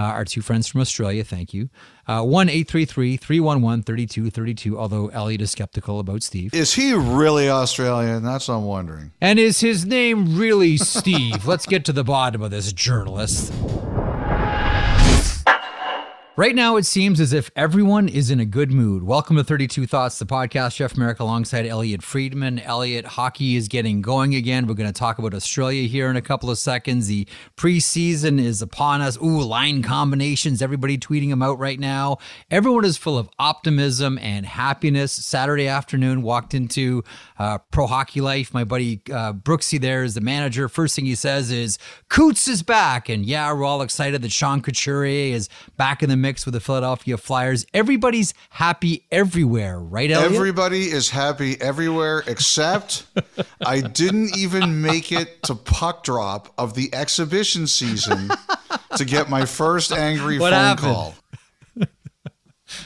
Uh, our two friends from Australia, thank you. Uh, 1 833 311 3232, although Elliotte is skeptical about Steve. Is he really Australian? That's what I'm wondering. And is his name really Steve? Let's get to the bottom of this journalist. Right now, it seems as if everyone is in a good mood. Welcome to 32 Thoughts, the podcast. Jeff Marek alongside Elliotte Friedman. Elliotte, hockey is getting going again. We're going to talk about Australia here in a couple of seconds. The preseason is upon us. Ooh, line combinations. Everybody tweeting them out right now. Everyone is full of optimism and happiness. Saturday afternoon, walked into uh, Pro Hockey Life. My buddy uh, Brooksy there is the manager. First thing he says is, Coots is back. And yeah, we're all excited that Sean Couturier is back in the mix with the Philadelphia Flyers. Everybody's happy everywhere, right, Elliotte? Everybody is happy everywhere except I didn't even make it to puck drop of the exhibition season to get my first angry What phone happened? call.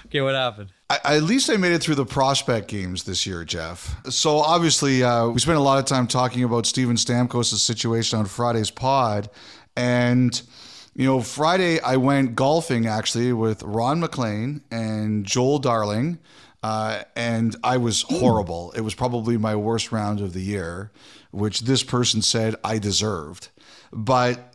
okay, what happened? I, at least I made it through the prospect games this year, Jeff. So obviously, uh, we spent a lot of time talking about Steven Stamkos' situation on Friday's pod, and you know, Friday I went golfing actually with Ron MacLean and Joel Darling, uh, and I was horrible. It was probably my worst round of the year, which this person said I deserved, but.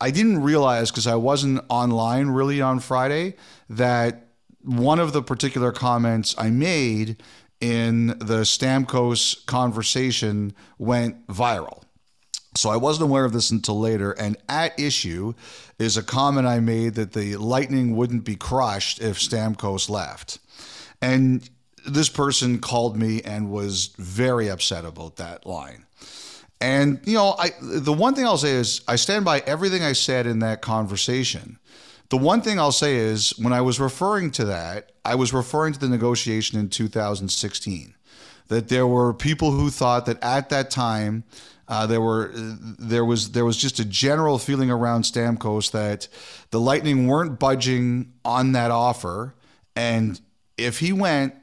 I didn't realize because I wasn't online really on Friday that one of the particular comments I made in the Stamkos conversation went viral. So I wasn't aware of this until later. And at issue is a comment I made that the Lightning wouldn't be crushed if Stamkos left. And this person called me and was very upset about that line. And you know, I the one thing I'll say is I stand by everything I said in that conversation. The one thing I'll say is when I was referring to that, I was referring to the negotiation in 2016. That there were people who thought that at that time uh, there were there was there was just a general feeling around Stamkos that the Lightning weren't budging on that offer, and if he went,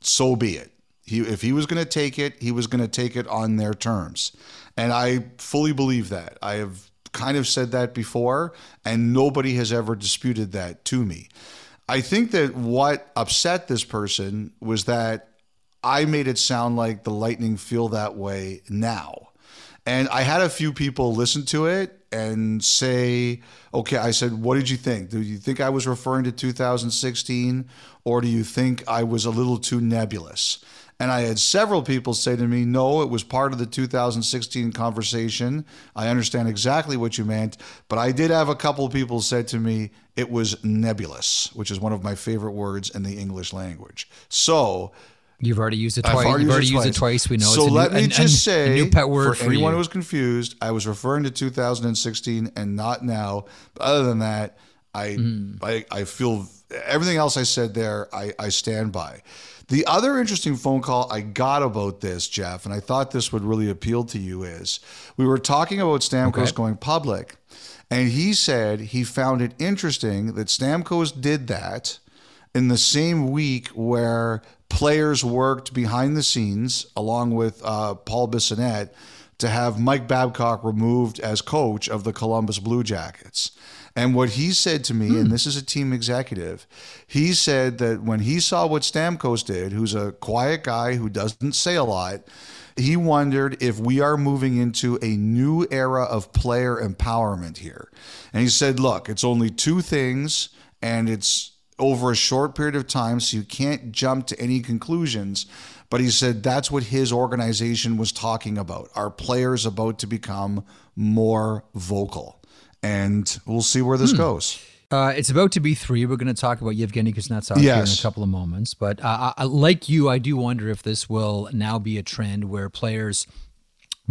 so be it. He, if he was going to take it, he was going to take it on their terms. And I fully believe that. I have kind of said that before, and nobody has ever disputed that to me. I think that what upset this person was that I made it sound like the Lightning feel that way now. And I had a few people listen to it and say, okay, I said, what did you think? Do you think I was referring to 2016 or do you think I was a little too nebulous? And I had several people say to me, no, it was part of the 2016 conversation. I understand exactly what you meant. But I did have a couple people said to me, it was nebulous, which is one of my favorite words in the English language. So, You've already used it I've twice. already You've already used used it twice. We know. So it's a let new, me an- just an- say, a new pet word for, for, anyone you. who was confused, I was referring to 2016 and not now. But other than that, I Mm-hmm. I, I feel everything else I said there. I, I stand by. The other interesting phone call I got about this, Jeff, and I thought this would really appeal to you, is we were talking about Stamkos Okay. going public, and he said he found it interesting that Stamkos did that in the same week where players worked behind the scenes along with uh, Paul Bissonnette to have Mike Babcock removed as coach of the Columbus Blue Jackets. And what he said to me, and this is a team executive, he said that when he saw what Stamkos did, who's a quiet guy who doesn't say a lot, he wondered if we are moving into a new era of player empowerment here. And he said, look, it's only two things, and it's over a short period of time, so you can't jump to any conclusions. But he said that's what his organization was talking about. Our players about to become more vocal. And we'll see where this goes. Uh, it's about to be three. We're going to talk about Evgeny Kuznetsov here in a couple of moments. But uh, I, like you, I do wonder if this will now be a trend where players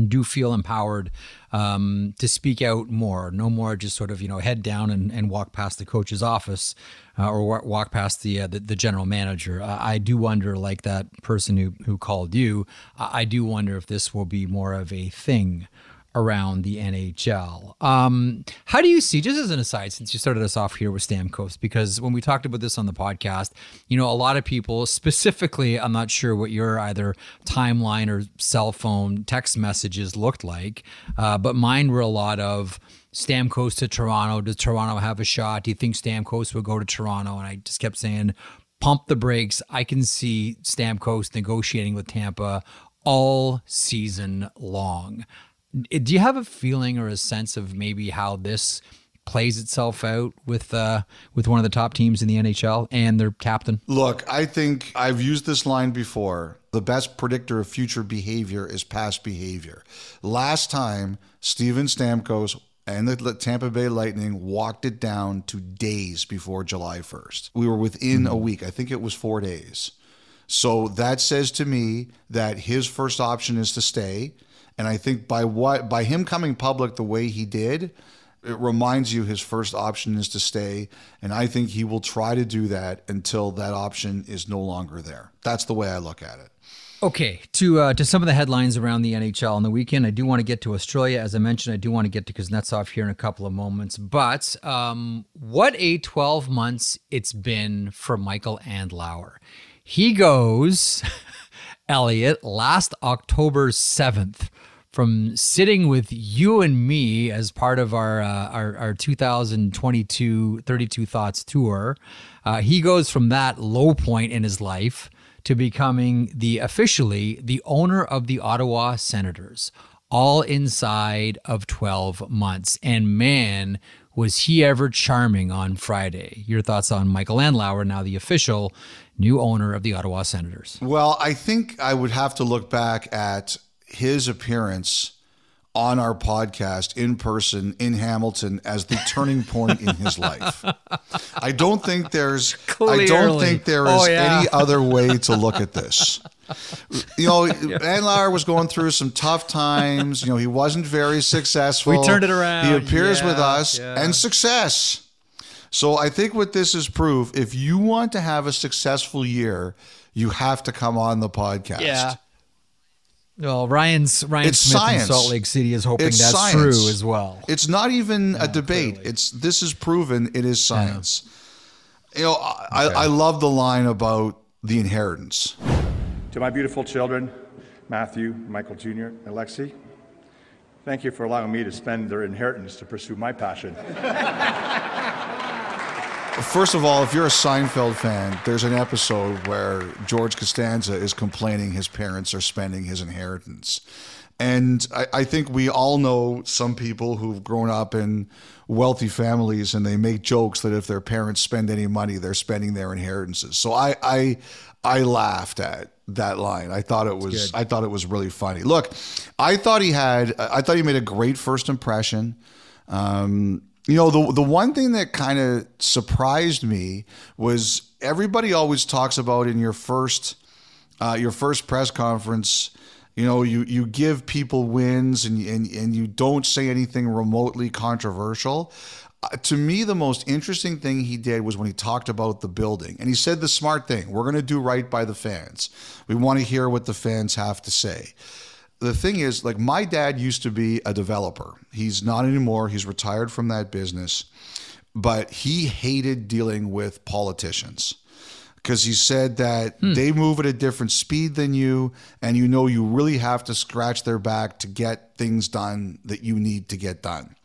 do feel empowered um, to speak out more. No more just sort of you know head down and, and walk past the coach's office uh, or wa- walk past the, uh, the the general manager. Uh, I do wonder, like that person who who called you, I I do wonder if this will be more of a thing around the NHL. Um, how do you see, just as an aside, since you started us off here with Stamkos, because when we talked about this on the podcast, you know, a lot of people, specifically, I'm not sure what your either timeline or cell phone text messages looked like, uh, but mine were a lot of, Stamkos to Toronto. Does Toronto have a shot? Do you think Stamkos will go to Toronto? And I just kept saying, pump the brakes. I can see Stamkos negotiating with Tampa all season long. Do you have a feeling or a sense of maybe how this plays itself out with uh, with one of the top teams in the NHL and their captain? Look, I think I've used this line before. The best predictor of future behavior is past behavior. Last time, Steven Stamkos and the Tampa Bay Lightning walked it down to days before July 1st. We were within mm-hmm. a week. I think it was four days. So that says to me that his first option is to stay. And I think by what by him coming public the way he did, it reminds you his first option is to stay. And I think he will try to do that until that option is no longer there. That's the way I look at it. Okay, to uh, to some of the headlines around the NHL on the weekend. I do want to get to Australia, as I mentioned. I do want to get to Kuznetsov here in a couple of moments. But um, what a twelve months it's been for Michael Andlauer. He goes, Elliotte, last October seventh, from sitting with you and me as part of our uh, our, our 2022 32 Thoughts tour. Uh, he goes from that low point in his life to becoming the officially the owner of the Ottawa Senators, all inside of 12 months. And man, was he ever charming on Friday. Your thoughts on Michael Andlauer, now the official new owner of the Ottawa Senators? Well, I think I would have to look back at his appearance on our podcast in person in Hamilton as the turning point in his life. I don't think there's Clearly. I don't think there oh, is oh, yeah. any other way to look at this. You know, yeah. Andlauer was going through some tough times. You know, he wasn't very successful. We turned it around. He appears yeah, with us and success. So I think what this is proof, if you want to have a successful year, you have to come on the podcast. Yeah. Well, Ryan's Ryan it's Smith science. in Salt Lake City is hoping it's that's science. true as well. It's not even a debate. Clearly. It's this is proven. It is science. Yeah. You know, I, okay. I, I love the line about the inheritance. To my beautiful children, Matthew, Michael Jr., and Lexi, thank you for allowing me to spend their inheritance to pursue my passion. First of all, if you're a Seinfeld fan, there's an episode where George Costanza is complaining his parents are spending his inheritance. And I, I, think we all know some people who've grown up in wealthy families and they make jokes that if their parents spend any money, they're spending their inheritances. So I I I laughed at that line. I thought it was I thought it was really funny. Look, I thought he had I thought he made a great first impression. Um, you know, the the one thing that kind of surprised me was everybody always talks about in your first uh, your first press conference. You know, you you give people wins and and and you don't say anything remotely controversial. Uh, to me, the most interesting thing he did was when he talked about the building. And he said the smart thing we're going to do right by the fans. We want to hear what the fans have to say the thing is, like, my dad used to be a developer. He's not anymore. He's retired from that business. But he hated dealing with politicians because he said that hmm. they move at a different speed than you, and you know you really have to scratch their back to get things done that you need to get done.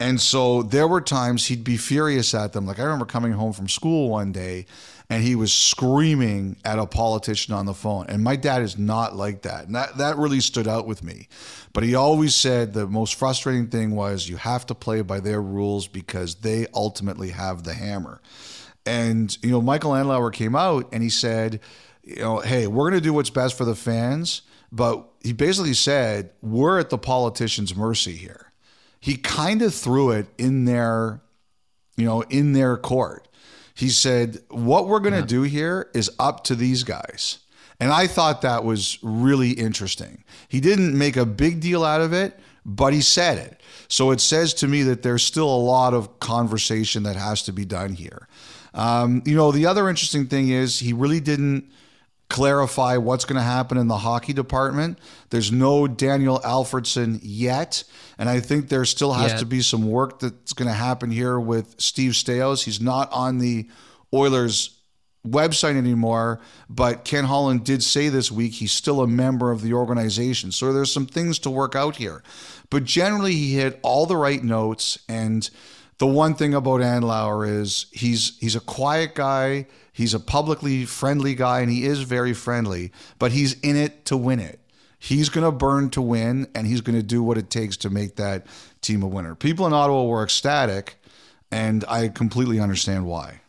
And so there were times he'd be furious at them. Like I remember coming home from school one day and he was screaming at a politician on the phone. And my dad is not like that. And that, that really stood out with me. But he always said the most frustrating thing was you have to play by their rules because they ultimately have the hammer. And, you know, Michael Andlauer came out and he said, you know, hey, we're going to do what's best for the fans. But he basically said, we're at the politicians' mercy here. He kind of threw it in their, you know, in their court he said, What we're going to yeah. do here is up to these guys. And I thought that was really interesting. He didn't make a big deal out of it, but he said it. So it says to me that there's still a lot of conversation that has to be done here. Um, you know, the other interesting thing is he really didn't clarify what's going to happen in the hockey department. There's no Daniel Alfredsson yet. And I think there still has to be some work that's going to happen here with Steve Staios. He's not on the Oilers website anymore, but Ken Holland did say this week he's still a member of the organization. So there's some things to work out here. But generally, he hit all the right notes. And the one thing about Andlauer is he's he's a quiet guy. He's a publicly friendly guy, and he is very friendly. But he's in it to win it. He's going to burn to win, and he's going to do what it takes to make that team a winner. People in Ottawa were ecstatic, and I completely understand why.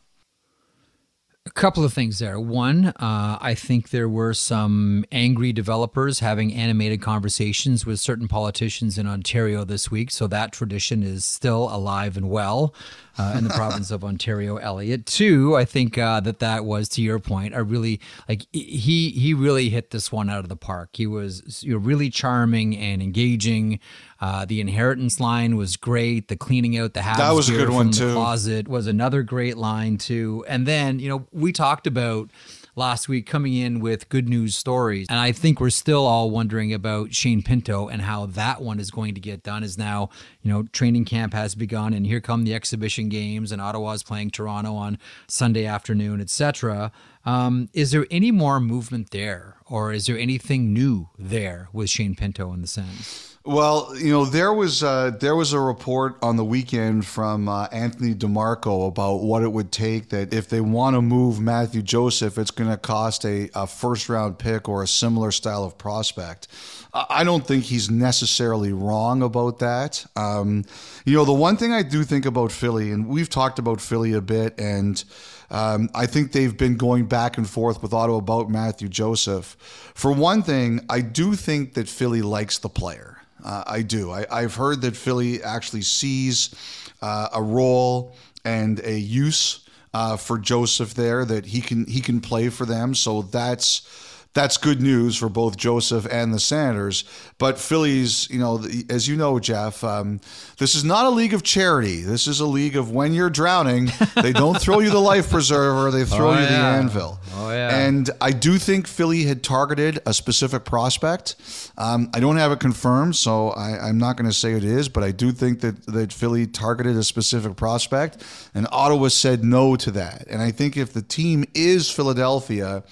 Couple of things there. One, uh, I think there were some angry developers having animated conversations with certain politicians in Ontario this week. So that tradition is still alive and well uh, in the province of Ontario. Elliotte. Two, I think uh, that that was to your point. A really like he he really hit this one out of the park. He was you know, really charming and engaging. Uh, the inheritance line was great. The cleaning out the house that was a good one too. Closet was another great line too. And then you know we talked about last week coming in with good news stories. And I think we're still all wondering about Shane Pinto and how that one is going to get done. Is now, you know, training camp has begun and here come the exhibition games and Ottawa's playing Toronto on Sunday afternoon, etc. Um, is there any more movement there or is there anything new there with Shane Pinto in the Sens? Well, you know, there was uh, there was a report on the weekend from uh, Anthony DeMarco about what it would take that if they want to move Mathieu Joseph, it's going to cost a, a, first round pick or a similar style of prospect. I don't think he's necessarily wrong about that. Um, you know, the one thing I do think about Philly, and we've talked about Philly a bit, and um, I think they've been going back and forth with Otto about Mathieu Joseph. For one thing, I do think that Philly likes the player. Uh, I do. I, have heard that Philly actually sees uh, a role and a use uh, for Joseph there that he can he can play for them. So that's that's good news for both Joseph and the Senators. But Phillies, you know, as you know, Jeff, um, this is not a league of charity. This is a league of when you're drowning, they don't throw you the life preserver, they throw oh, you yeah. the anvil. Oh, yeah. And I do think Philly had targeted a specific prospect. Um, I don't have it confirmed, so I, am not going to say it is, but I do think that, that Philly targeted a specific prospect, and Ottawa said no to that. And I think if the team is Philadelphia,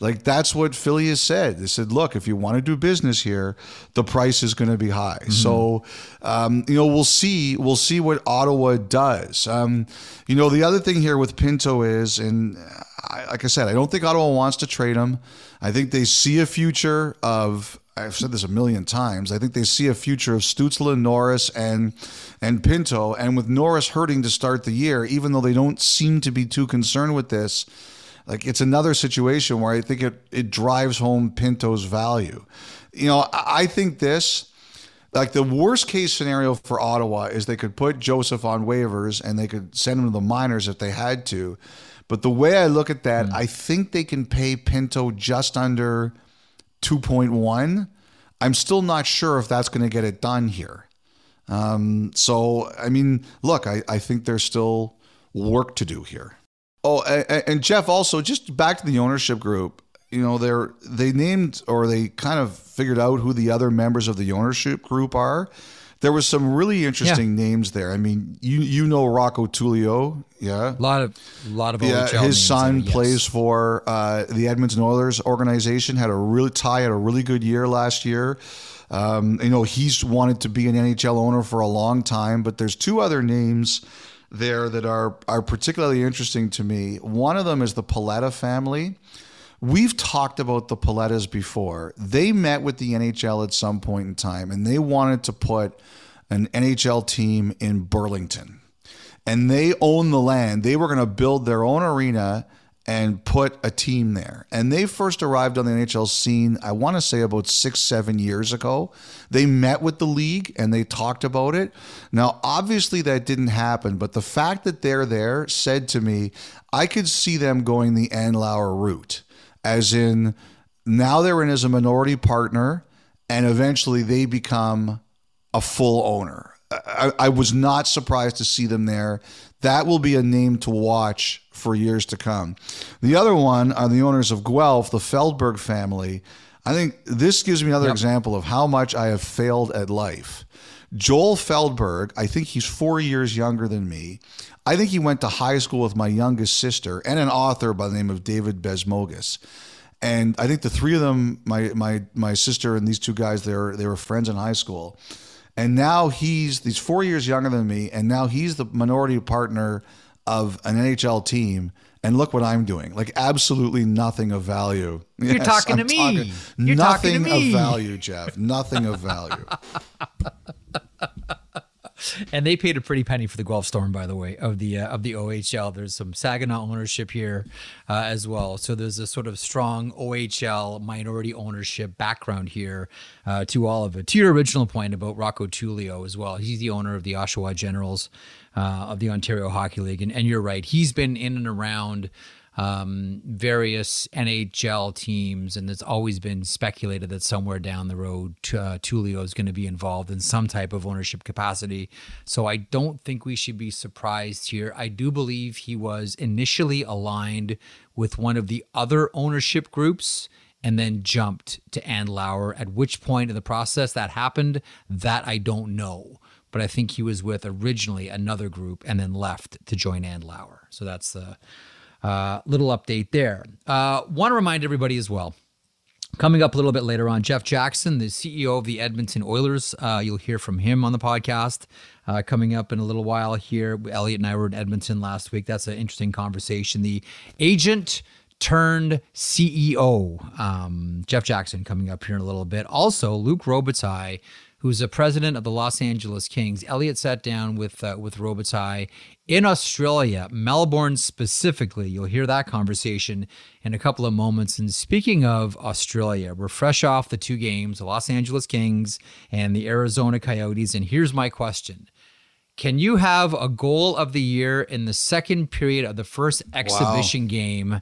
like that's what Philly has said. They said, look, if you want to do business here, the price is going to be high. Mm-hmm. So, um, you know, we'll see. We'll see what Ottawa does. Um, you know, the other thing here with Pinto is, and I, like I said, I don't think Ottawa wants to trade him. I think they see a future of I've said this a million times. I think they see a future of Stützle, Norris, and and Pinto. And with Norris hurting to start the year, even though they don't seem to be too concerned with this, like it's another situation where I think it it drives home Pinto's value. You know, I think this like the worst case scenario for Ottawa is they could put Joseph on waivers and they could send him to the minors if they had to. But the way I look at that, mm. I think they can pay Pinto just under 2.1. I'm still not sure if that's going to get it done here. Um, so, I mean, look, I, I think there's still work to do here. Oh, and, and Jeff, also just back to the ownership group. You know, they're they named or they kind of figured out who the other members of the ownership group are. There was some really interesting yeah. names there. I mean, you you know Rocco Tullio, yeah, a lot of a lot of yeah. His son there, yes. plays for uh, the Edmonton Oilers organization. Had a really tie, had a really good year last year. Um, you know, he's wanted to be an NHL owner for a long time. But there's two other names there that are are particularly interesting to me. One of them is the Paletta family. We've talked about the Palettas before. They met with the NHL at some point in time and they wanted to put an NHL team in Burlington. And they own the land. They were going to build their own arena and put a team there. And they first arrived on the NHL scene, I want to say about six, seven years ago. They met with the league and they talked about it. Now, obviously, that didn't happen, but the fact that they're there said to me, I could see them going the Andlauer route, as in now they're in as a minority partner and eventually they become a full owner. I, I was not surprised to see them there. That will be a name to watch for years to come. The other one are the owners of Guelph, the Feldberg family. I think this gives me another yep. example of how much I have failed at life. Joel Feldberg, I think he's four years younger than me. I think he went to high school with my youngest sister and an author by the name of David Bezmozgis. And I think the three of them, my my my sister and these two guys, they were they were friends in high school. And now he's he's four years younger than me, and now he's the minority partner of an NHL team. And look what I'm doing. Like absolutely nothing of value. You're Yes, talking to I'm me. You're nothing talking to me. of value, Jeff. Nothing of value. And they paid a pretty penny for the Guelph Storm, by the way, of the uh, of the OHL. There's some Saginaw ownership here uh, as well, so there's a sort of strong OHL minority ownership background here uh, to all of it. To your original point about Rocco Tullio as well, he's the owner of the Oshawa Generals uh, of the Ontario Hockey League, and, and you're right, he's been in and around um, various NHL teams, and it's always been speculated that somewhere down the road, uh, Tullio is going to be involved in some type of ownership capacity. So I don't think we should be surprised here. I do believe he was initially aligned with one of the other ownership groups and then jumped to Andlauer. At which point in the process that happened, that I don't know. But I think he was with originally another group and then left to join Andlauer. So that's the uh, little update there. Uh, Want to remind everybody as well. Coming up a little bit later on, Jeff Jackson, the CEO of the Edmonton Oilers. Uh, you'll hear from him on the podcast uh, coming up in a little while here. Elliotte and I were in Edmonton last week. That's an interesting conversation. The agent turned CEO, um, Jeff Jackson, coming up here in a little bit. Also, Luc Robitaille, who's the president of the Los Angeles Kings. Elliotte sat down with uh, with Robitaille in Australia, Melbourne specifically. You'll hear that conversation in a couple of moments. And speaking of Australia, we're fresh off the two games, the Los Angeles Kings and the Arizona Coyotes. And here's my question. Can you have a goal of the year in the second period of the first exhibition game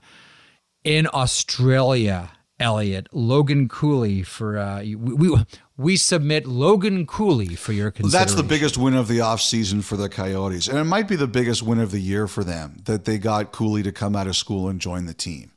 in Australia, Elliotte? Logan Cooley for uh, we, we we submit Logan Cooley for your consideration. That's the biggest win of the offseason for the Coyotes. And it might be the biggest win of the year for them that they got Cooley to come out of school and join the team.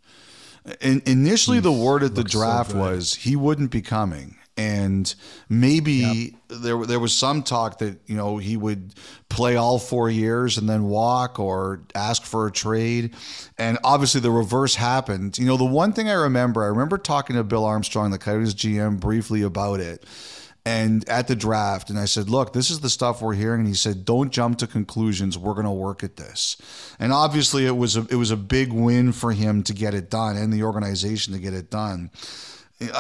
In, initially, the word at the draft was he wouldn't be coming. And maybe there there was some talk that you know he would play all four years and then walk or ask for a trade, and obviously the reverse happened. You know the one thing I remember, I remember talking to Bill Armstrong, the Coyotes GM, briefly about it, and at the draft, and I said, "Look, this is the stuff we're hearing." And he said, "Don't jump to conclusions. We're going to work at this." And obviously, it was a, it was a big win for him to get it done, and the organization to get it done.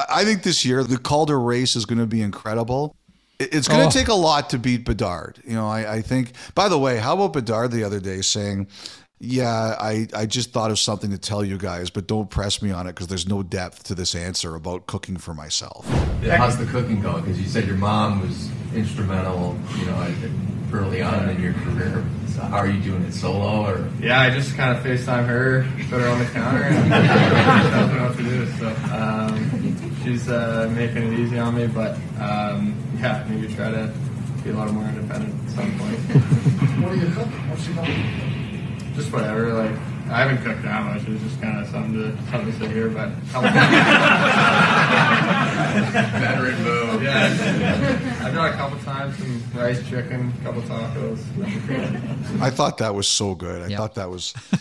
I think this year the Calder race is going to be incredible. It's going to Oh. take a lot to beat Bedard. You know, I, I think. By the way, how about Bedard the other day saying, "Yeah, I, I just thought of something to tell you guys, but don't press me on it because there's no depth to this answer about cooking for myself." Yeah, how's the cooking going? Because you said your mom was instrumental, you know, early on in your career. So how are you doing it solo or? Yeah, I just kind of FaceTime her, put her on the counter, and she tells me what to do. So um, she's uh, making it easy on me, but um, yeah, maybe try to be a lot more independent at some point. What are you cooking? What's she doing? Just whatever. Like I haven't cooked that much. It's just kind of something to something to sit here, but Veteran move. yeah, I've done a couple times some rice chicken, a couple tacos. I thought that was so good. I Yep. thought that was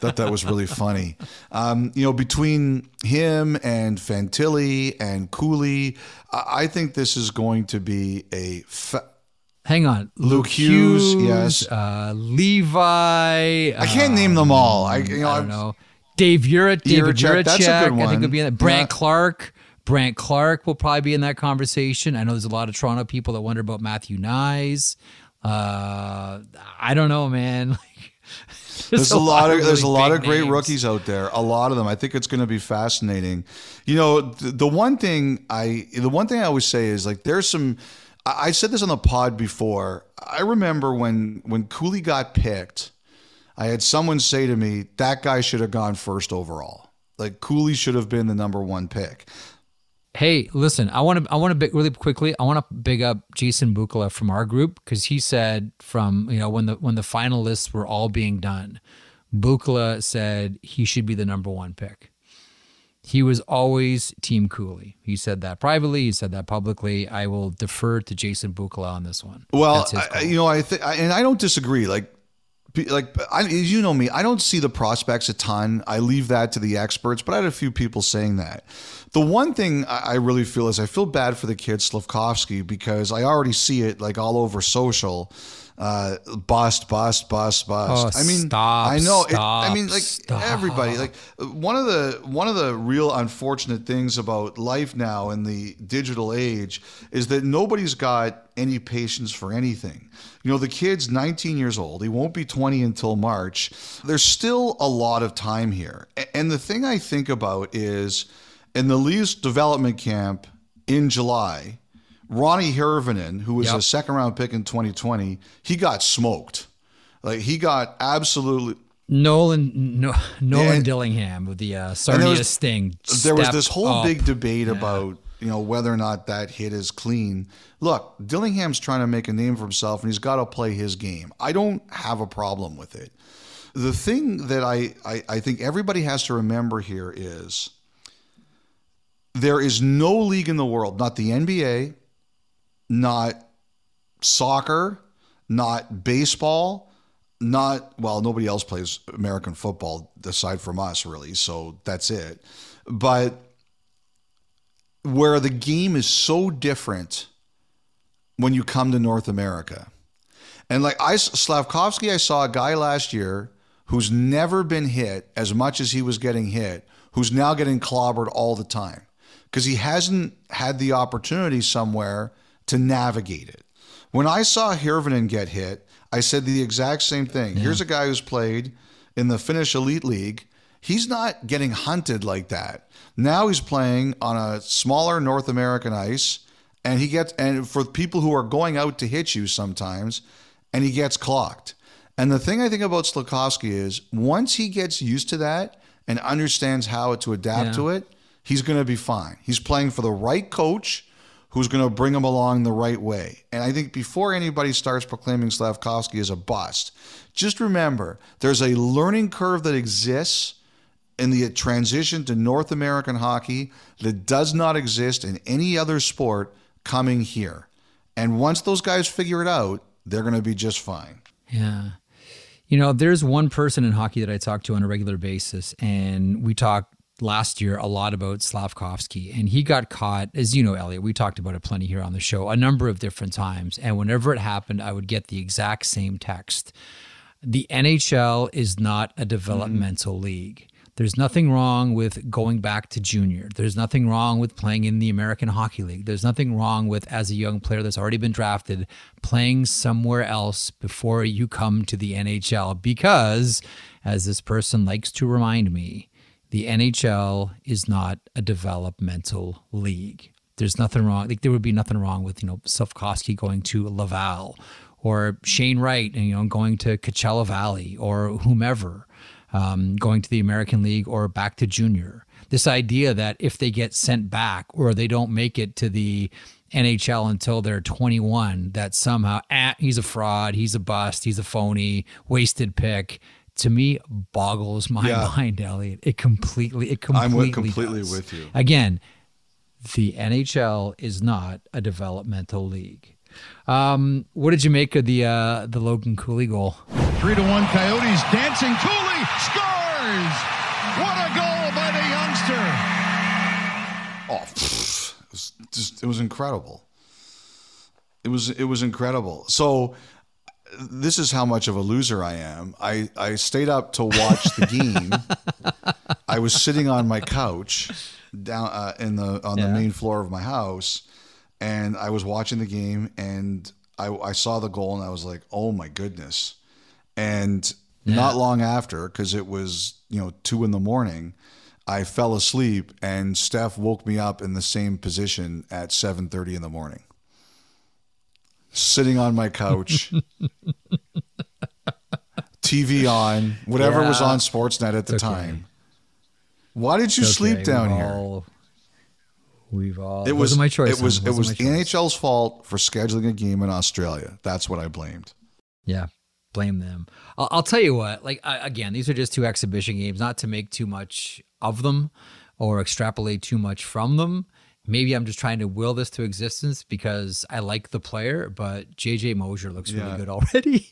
thought that was really funny. Um, you know, between him and Fantilli and Cooley, I, I think this is going to be a. Fa- Hang on, Luke Hughes, yes. uh, Levi. I can't name them all. I you know, I don't know. Dave Urich, David Urich, that's a good one. I think would be in that. Brandt Yeah. Clark, Brandt Clarke will probably be in that conversation. I know there's a lot of Toronto people that wonder about Matthew Knies. Uh, I don't know, man. Like, There's a lot of really there's a lot of great names. rookies out there. A lot of them. I think it's going to be fascinating. You know, the, the one thing I the one thing I always say is like there's some. I I said this on the pod before. I remember when when Cooley got picked, I had someone say to me that guy should have gone first overall. Like Cooley should have been the number one pick. Hey, listen, I want to I want to really quickly. I want to big up Jason Bukala from our group because he said from you know when the when the finalists were all being done, Bukala said he should be the number one pick. He was always Team Cooley. He said that privately. He said that publicly. I will defer to Jason Bukala on this one. Well, I, you know, I think, and I don't disagree. Like, like I, you know me, I don't see the prospects a ton. I leave that to the experts, but I had a few people saying that. The one thing I I really feel is I feel bad for the kid Slafkovsky because I already see it like all over social. Uh, bust, bust, bust, bust. Oh, I mean, stop, I know. it- I mean, like stop. everybody. Like one of the one of the real unfortunate things about life now in the digital age is that nobody's got any patience for anything. You know, the kid's 19 years old. He won't be 20 until March. There's still a lot of time here. And the thing I think about is in the Leafs development camp in July, Roni Hirvonen, who was Yep. a second round pick in 2020, he got smoked. Like he got absolutely Nolan no, Nolan and- Dillingham with the uh, Sarnia sting. There was this whole up. big debate about you know whether or not that hit is clean. Look, Dillingham's trying to make a name for himself, and he's got to play his game. I don't have a problem with it. The thing that I, I, I think everybody has to remember here is there is no league in the world, not the NBA, not soccer, not baseball, not well, nobody else plays American football aside from us, really. So that's it. But where the game is so different when you come to North America. And like I Slafkovsky, I saw a guy last year who's never been hit as much as he was getting hit, who's now getting clobbered all the time because he hasn't had the opportunity somewhere to navigate it. When I saw Hirvonen get hit, I said the exact same thing. Here's a guy who's played in the Finnish Elite League. He's not getting hunted like that. Now he's playing on a smaller North American ice, and he gets and for people who are going out to hit you sometimes, and he gets clocked. And the thing I think about Slafkovsky is once he gets used to that and understands how to adapt Yeah. to it, he's going to be fine. He's playing for the right coach who's going to bring him along the right way. And I think before anybody starts proclaiming Slafkovsky as a bust, just remember there's a learning curve that exists in the transition to North American hockey that does not exist in any other sport coming here. And once those guys figure it out, they're going to be just fine. Yeah. You know, there's one person in hockey that I talk to on a regular basis, and we talked last year a lot about Slafkovsky, and he got caught, as you know, Elliotte. We talked about it plenty here on the show a number of different times. And whenever it happened, I would get the exact same text. The NHL is not a mm-hmm. developmental league. There's nothing wrong with going back to junior. There's nothing wrong with playing in the American Hockey League. There's nothing wrong with, as a young player that's already been drafted, playing somewhere else before you come to the NHL. Because, as this person likes to remind me, the NHL is not a developmental league. There's nothing wrong. Like there would be nothing wrong with you know Sofkowski going to Laval or Shane Wright and you know going to Coachella Valley or whomever um, going to the American League or back to junior. This idea that if they get sent back or they don't make it to the NHL until they're 21, that somehow ah, he's a fraud, he's a bust, he's a phony, wasted pick. To me, boggles my Yeah. mind, Elliotte. It completely, it completely. I'm completely, with- does. with you. Again, the NHL is not a developmental league. Um, what did you make of the uh, the Logan Cooley goal? Three to one Coyotes dancing. Cooley scores! What a goal by the youngster! Oh, pfft, it was just it was incredible. It was it was incredible. So this is how much of a loser I am. I I stayed up to watch the game. I was sitting on my couch down uh, in the on the main floor of my house, and I was watching the game, and I I saw the goal, and I was like, oh my goodness. And not long after, because it was you know two in the morning, I fell asleep, and Steph woke me up in the same position at seven thirty in the morning, sitting on my couch, TV on, whatever was on Sportsnet at the okay. time. Why did you Okay, sleep down we've here? all- we've all. It was my choice. It was it was the. NHL's fault for scheduling a game in Australia. That's what I blamed. Yeah, blame them. I'll, I'll tell you what. Like I, again, these are just two exhibition games. Not to make too much of them, or extrapolate too much from them. Maybe I'm just trying to will this to existence because I like the player, but JJ Moser looks really good already.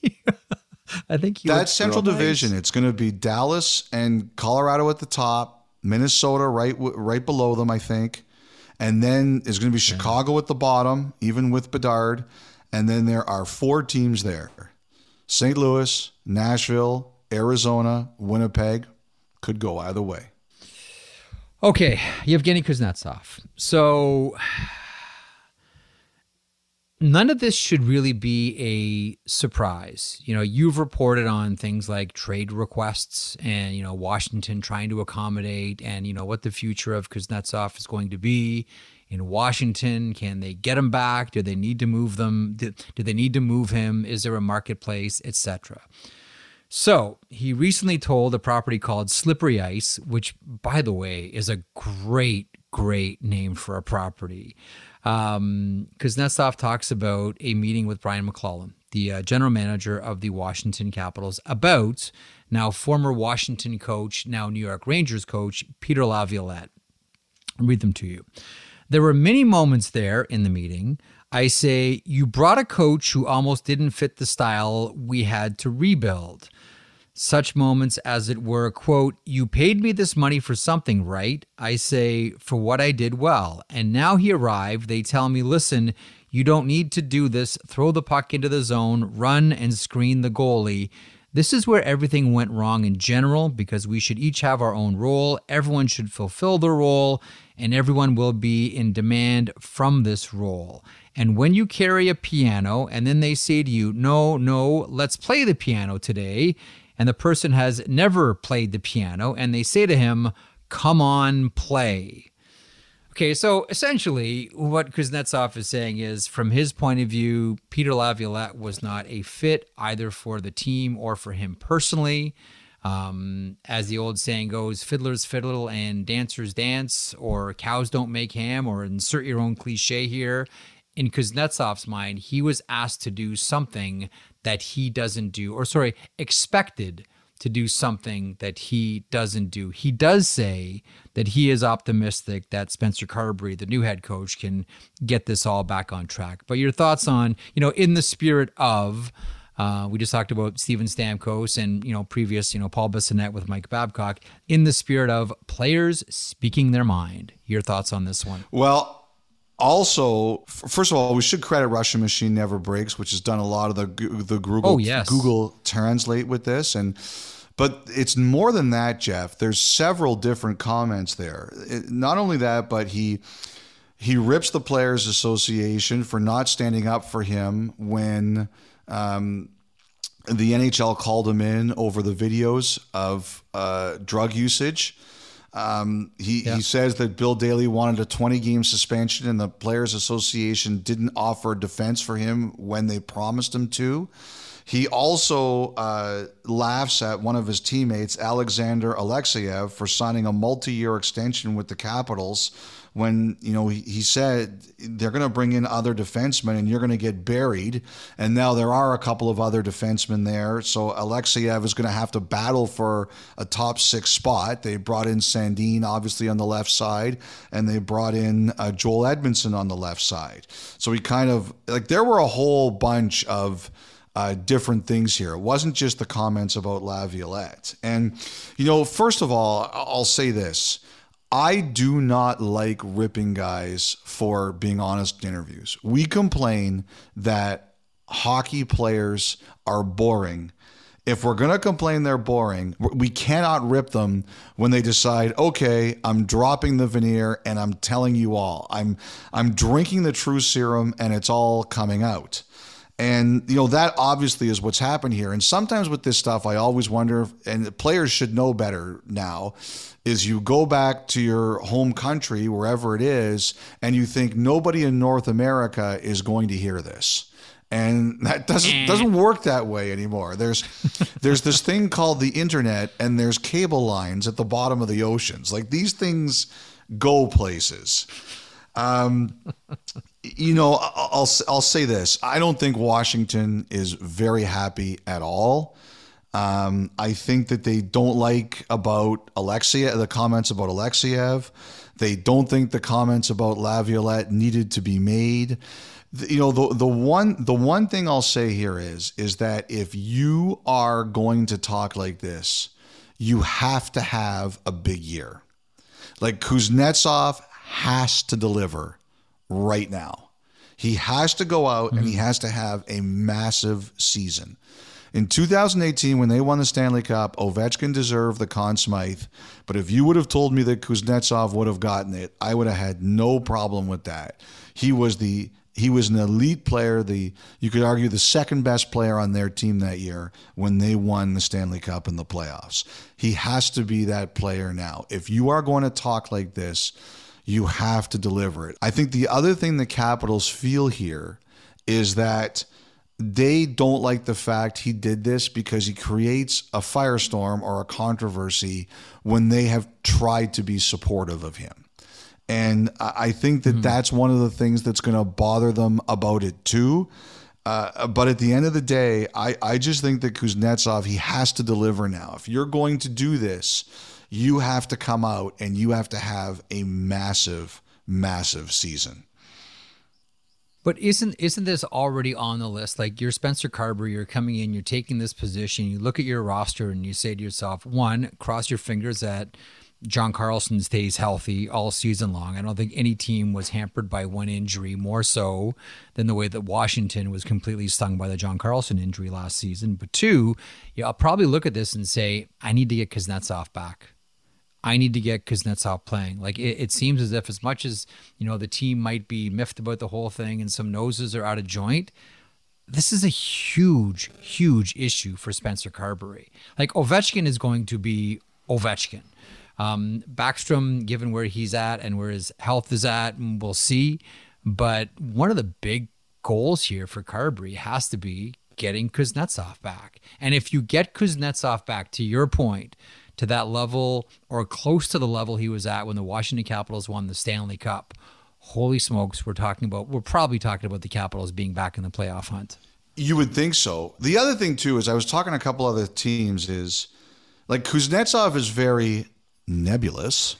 I think he That Central real nice. Division, it's going to be Dallas and Colorado at the top, Minnesota right right below them, I think, and then it's going to be Chicago at the bottom, even with Bedard, and then there are four teams there: St. Louis, Nashville, Arizona, Winnipeg. Could go either way. Okay, Evgeny Kuznetsov. So none of this should really be a surprise. You know, you've reported on things like trade requests and, you know, Washington trying to accommodate and, you know, what the future of Kuznetsov is going to be in Washington. Can they get him back? Do they need to move them? Do, do they need to move him? Is there a marketplace, etc. So he recently told a property called Slippery Ice, which, by the way, is a great, great name for a property. Um, Kuznetsov talks about a meeting with Brian MacLellan, the uh, general manager of the Washington Capitals, about now former Washington coach, now New York Rangers coach, Peter Laviolette. I'll read them to you. There were many moments there in the meeting. I say, You brought a coach who almost didn't fit the style we had to rebuild. Such moments as it were, quote, You paid me this money for something, right? I say, For what I did well. And now he arrived. They tell me, Listen, you don't need to do this. Throw the puck into the zone, run and screen the goalie. This is where everything went wrong in general because we should each have our own role. Everyone should fulfill their role, and everyone will be in demand from this role. And when you carry a piano and then they say to you, No, no, let's play the piano today, and the person has never played the piano, and they say to him, Come on, play. Okay, so essentially, what Kuznetsov is saying is, from his point of view, Peter Laviolette was not a fit either for the team or for him personally. Um, as the old saying goes, fiddlers fiddle and dancers dance, or cows don't make ham, or insert your own cliche here. In Kuznetsov's mind, he was asked to do something that he doesn't do, or sorry, expected to do something that he doesn't do. He does say that he is optimistic that Spencer Carbery, the new head coach, can get this all back on track. But your thoughts on, you know, in the spirit of, uh, we just talked about Steven Stamkos and, you know, previous, you know, Paul Bissonnette with Mike Babcock, in the spirit of players speaking their mind. Your thoughts on this one? Well, also, first of all, we should credit Russian Machine Never Breaks, which has done a lot of the the Google Oh, yes. Google Translate with this, and but it's more than that, Jeff. There's several different comments there. It- not only that, but he he rips the Players Association for not standing up for him when um, the NHL called him in over the videos of uh, drug usage. Um, he, he says that Bill Daly wanted a 20 game suspension and the Players Association didn't offer defense for him when they promised him to. He also uh, laughs at one of his teammates, Alexander Alexeyev, for signing a multi year extension with the Capitals when you know he, said they're going to bring in other defensemen and you're going to get buried and now there are a couple of other defensemen there so Alexeyev is going to have to battle for a top six spot they brought in Sandin obviously on the left side and they brought in uh, Joel Edmundson on the left side so he kind of like there were a whole bunch of uh, different things here. It wasn't just the comments about Laviolette. And, you know, first of all, I'll say this. I do not like ripping guys for being honest in interviews. We complain that hockey players are boring. If we're going to complain they're boring, we cannot rip them when they decide, "Okay, I'm dropping the veneer and I'm telling you all. I'm I'm drinking the true serum and it's all coming out." And you know that obviously is what's happened here. And sometimes with this stuff, I always wonder, and players should know better now, is you go back to your home country, wherever it is, and you think nobody in North America is going to hear this. And that doesn't doesn't work that way anymore. There's there's this thing called the internet, and there's cable lines at the bottom of the oceans. Like these things go places. Um, you know, I'll I'll say this. I don't think Washington is very happy at all. Um, I think that they don't like about Alexia the comments about Alexeyev. They don't think the comments about Laviolette needed to be made. You know the the one the one thing I'll say here is is that if you are going to talk like this, you have to have a big year. Like Kuznetsov has to deliver right now. He has to go out and he mm-hmm. has to have a massive season. In 2018, when they won the Stanley Cup, Ovechkin deserved the Conn Smythe. But if you would have told me that Kuznetsov would have gotten it, I would have had no problem with that. He was the he was an elite player, the you could argue the second best player on their team that year when they won the Stanley Cup in the playoffs. He has to be that player now. If you are going to talk like this, you have to deliver it. I think the other thing the Capitals feel here is that they don't like the fact he did this because he creates a firestorm or a controversy when they have tried to be supportive of him. And I think that that's one of the things that's going to bother them about it too. Uh, but at the end of the day, I, I just think that Kuznetsov, he has to deliver now. If you're going to do this, you have to come out and you have to have a massive, massive season. But isn't isn't this already on the list? Like you're Spencer Carbery, you're coming in, you're taking this position. You look at your roster and you say to yourself, one, cross your fingers that John Carlson stays healthy all season long. I don't think any team was hampered by one injury more so than the way that Washington was completely stung by the John Carlson injury last season. But two, yeah, I'll probably look at this and say, I need to get Kuznetsov back. I need to get Kuznetsov playing. Like it, it seems as if, as much as you know, the team might be miffed about the whole thing and some noses are out of joint. This is a huge, huge issue for Spencer Carbery. Like Ovechkin is going to be Ovechkin. Um, Backstrom, given where he's at and where his health is at, and we'll see. But one of the big goals here for Carbery has to be getting Kuznetsov back. And if you get Kuznetsov back, to your point, to that level or close to the level he was at when the Washington Capitals won the Stanley Cup, holy smokes, we're talking about, we're probably talking about the Capitals being back in the playoff hunt. You would think so. The other thing too is I was talking to a couple other teams is like Kuznetsov is very nebulous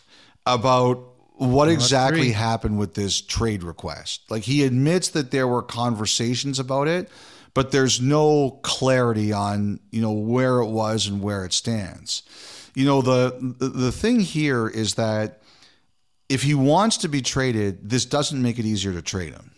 about what exactly happened with this trade request. Like he admits that there were conversations about it, but there's no clarity on, you know, where it was and where it stands. You know, the the, thing here is that if he wants to be traded, this doesn't make it easier to trade him.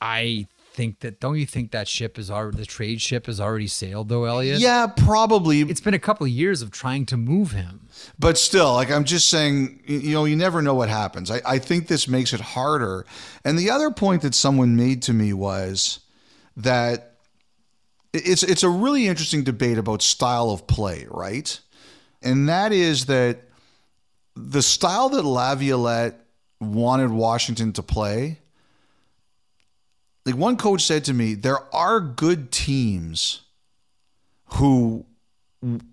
I think that, don't you think that ship is already, the trade ship has already sailed though, Elliotte? Yeah, probably. It's been a couple of years of trying to move him. But still, like I'm just saying, you know, you never know what happens. I, I think this makes it harder. And the other point that someone made to me was that it's it's a really interesting debate about style of play, right? And that is that the style that Laviolette wanted Washington to play. Like one coach said to me, there are good teams who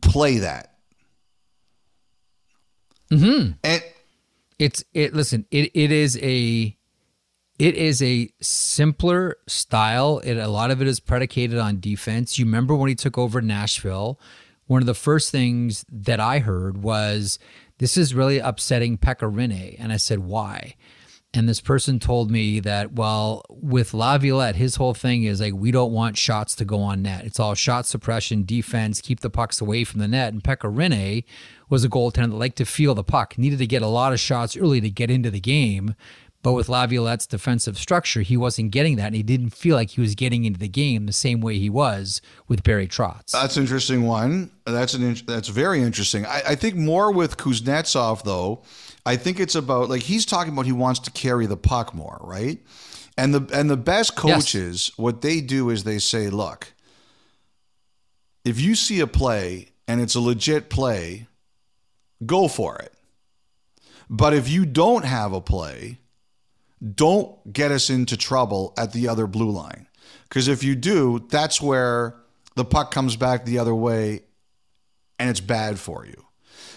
play that. Mm-hmm. And It's it listen, it it is a it is a simpler style. It a lot of it is predicated on defense. You remember when he took over Nashville, one of the first things that I heard was this is really upsetting Pekka Rinne. And I said, why? And this person told me that, well, with Laviolette, his whole thing is like, we don't want shots to go on net. It's all shot suppression, defense, keep the pucks away from the net. And Pekka Rinne was a goaltender that liked to feel the puck, needed to get a lot of shots early to get into the game. But with Laviolette's defensive structure, he wasn't getting that. And he didn't feel like he was getting into the game the same way he was with Barry Trotz. That's an interesting one. That's an in- that's very interesting. I, I think more with Kuznetsov though. I think it's about like he's talking about he wants to carry the puck more, right? And the and the best coaches, what they do is they say, look, if you see a play and it's a legit play, go for it. But if you don't have a play, don't get us into trouble at the other blue line. Because if you do, that's where the puck comes back the other way and it's bad for you.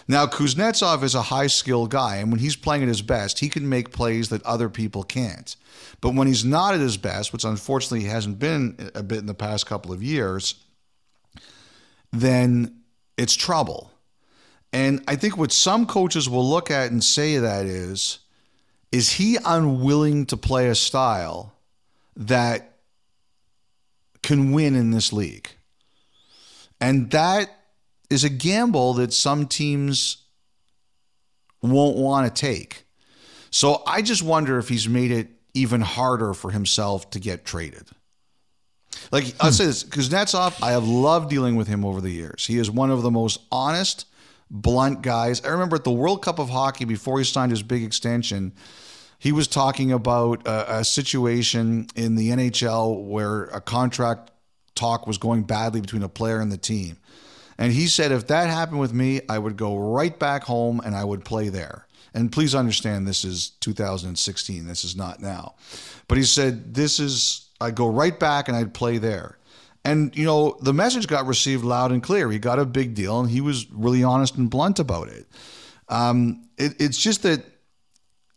Now, Kuznetsov is a high skill guy, and when he's playing at his best, he can make plays that other people can't. But when he's not at his best, which unfortunately hasn't been a bit in the past couple of years, then it's trouble. And I think what some coaches will look at and say that is, is he unwilling to play a style that can win in this league? And that is a gamble that some teams won't want to take. So I just wonder if he's made it even harder for himself to get traded. Like I'll hmm. say this, because Kuznetsov, I have loved dealing with him over the years. He is one of the most honest, blunt guys. I remember at the World Cup of Hockey before he signed his big extension, he was talking about a, a situation in the NHL where a contract talk was going badly between a player and the team. And he said, if that happened with me, I would go right back home and I would play there. And please understand, this is 2016. This is not now. But he said, this is, I'd go right back and I'd play there. And, you know, the message got received loud and clear. He got a big deal and he was really honest and blunt about it. Um, it it's just that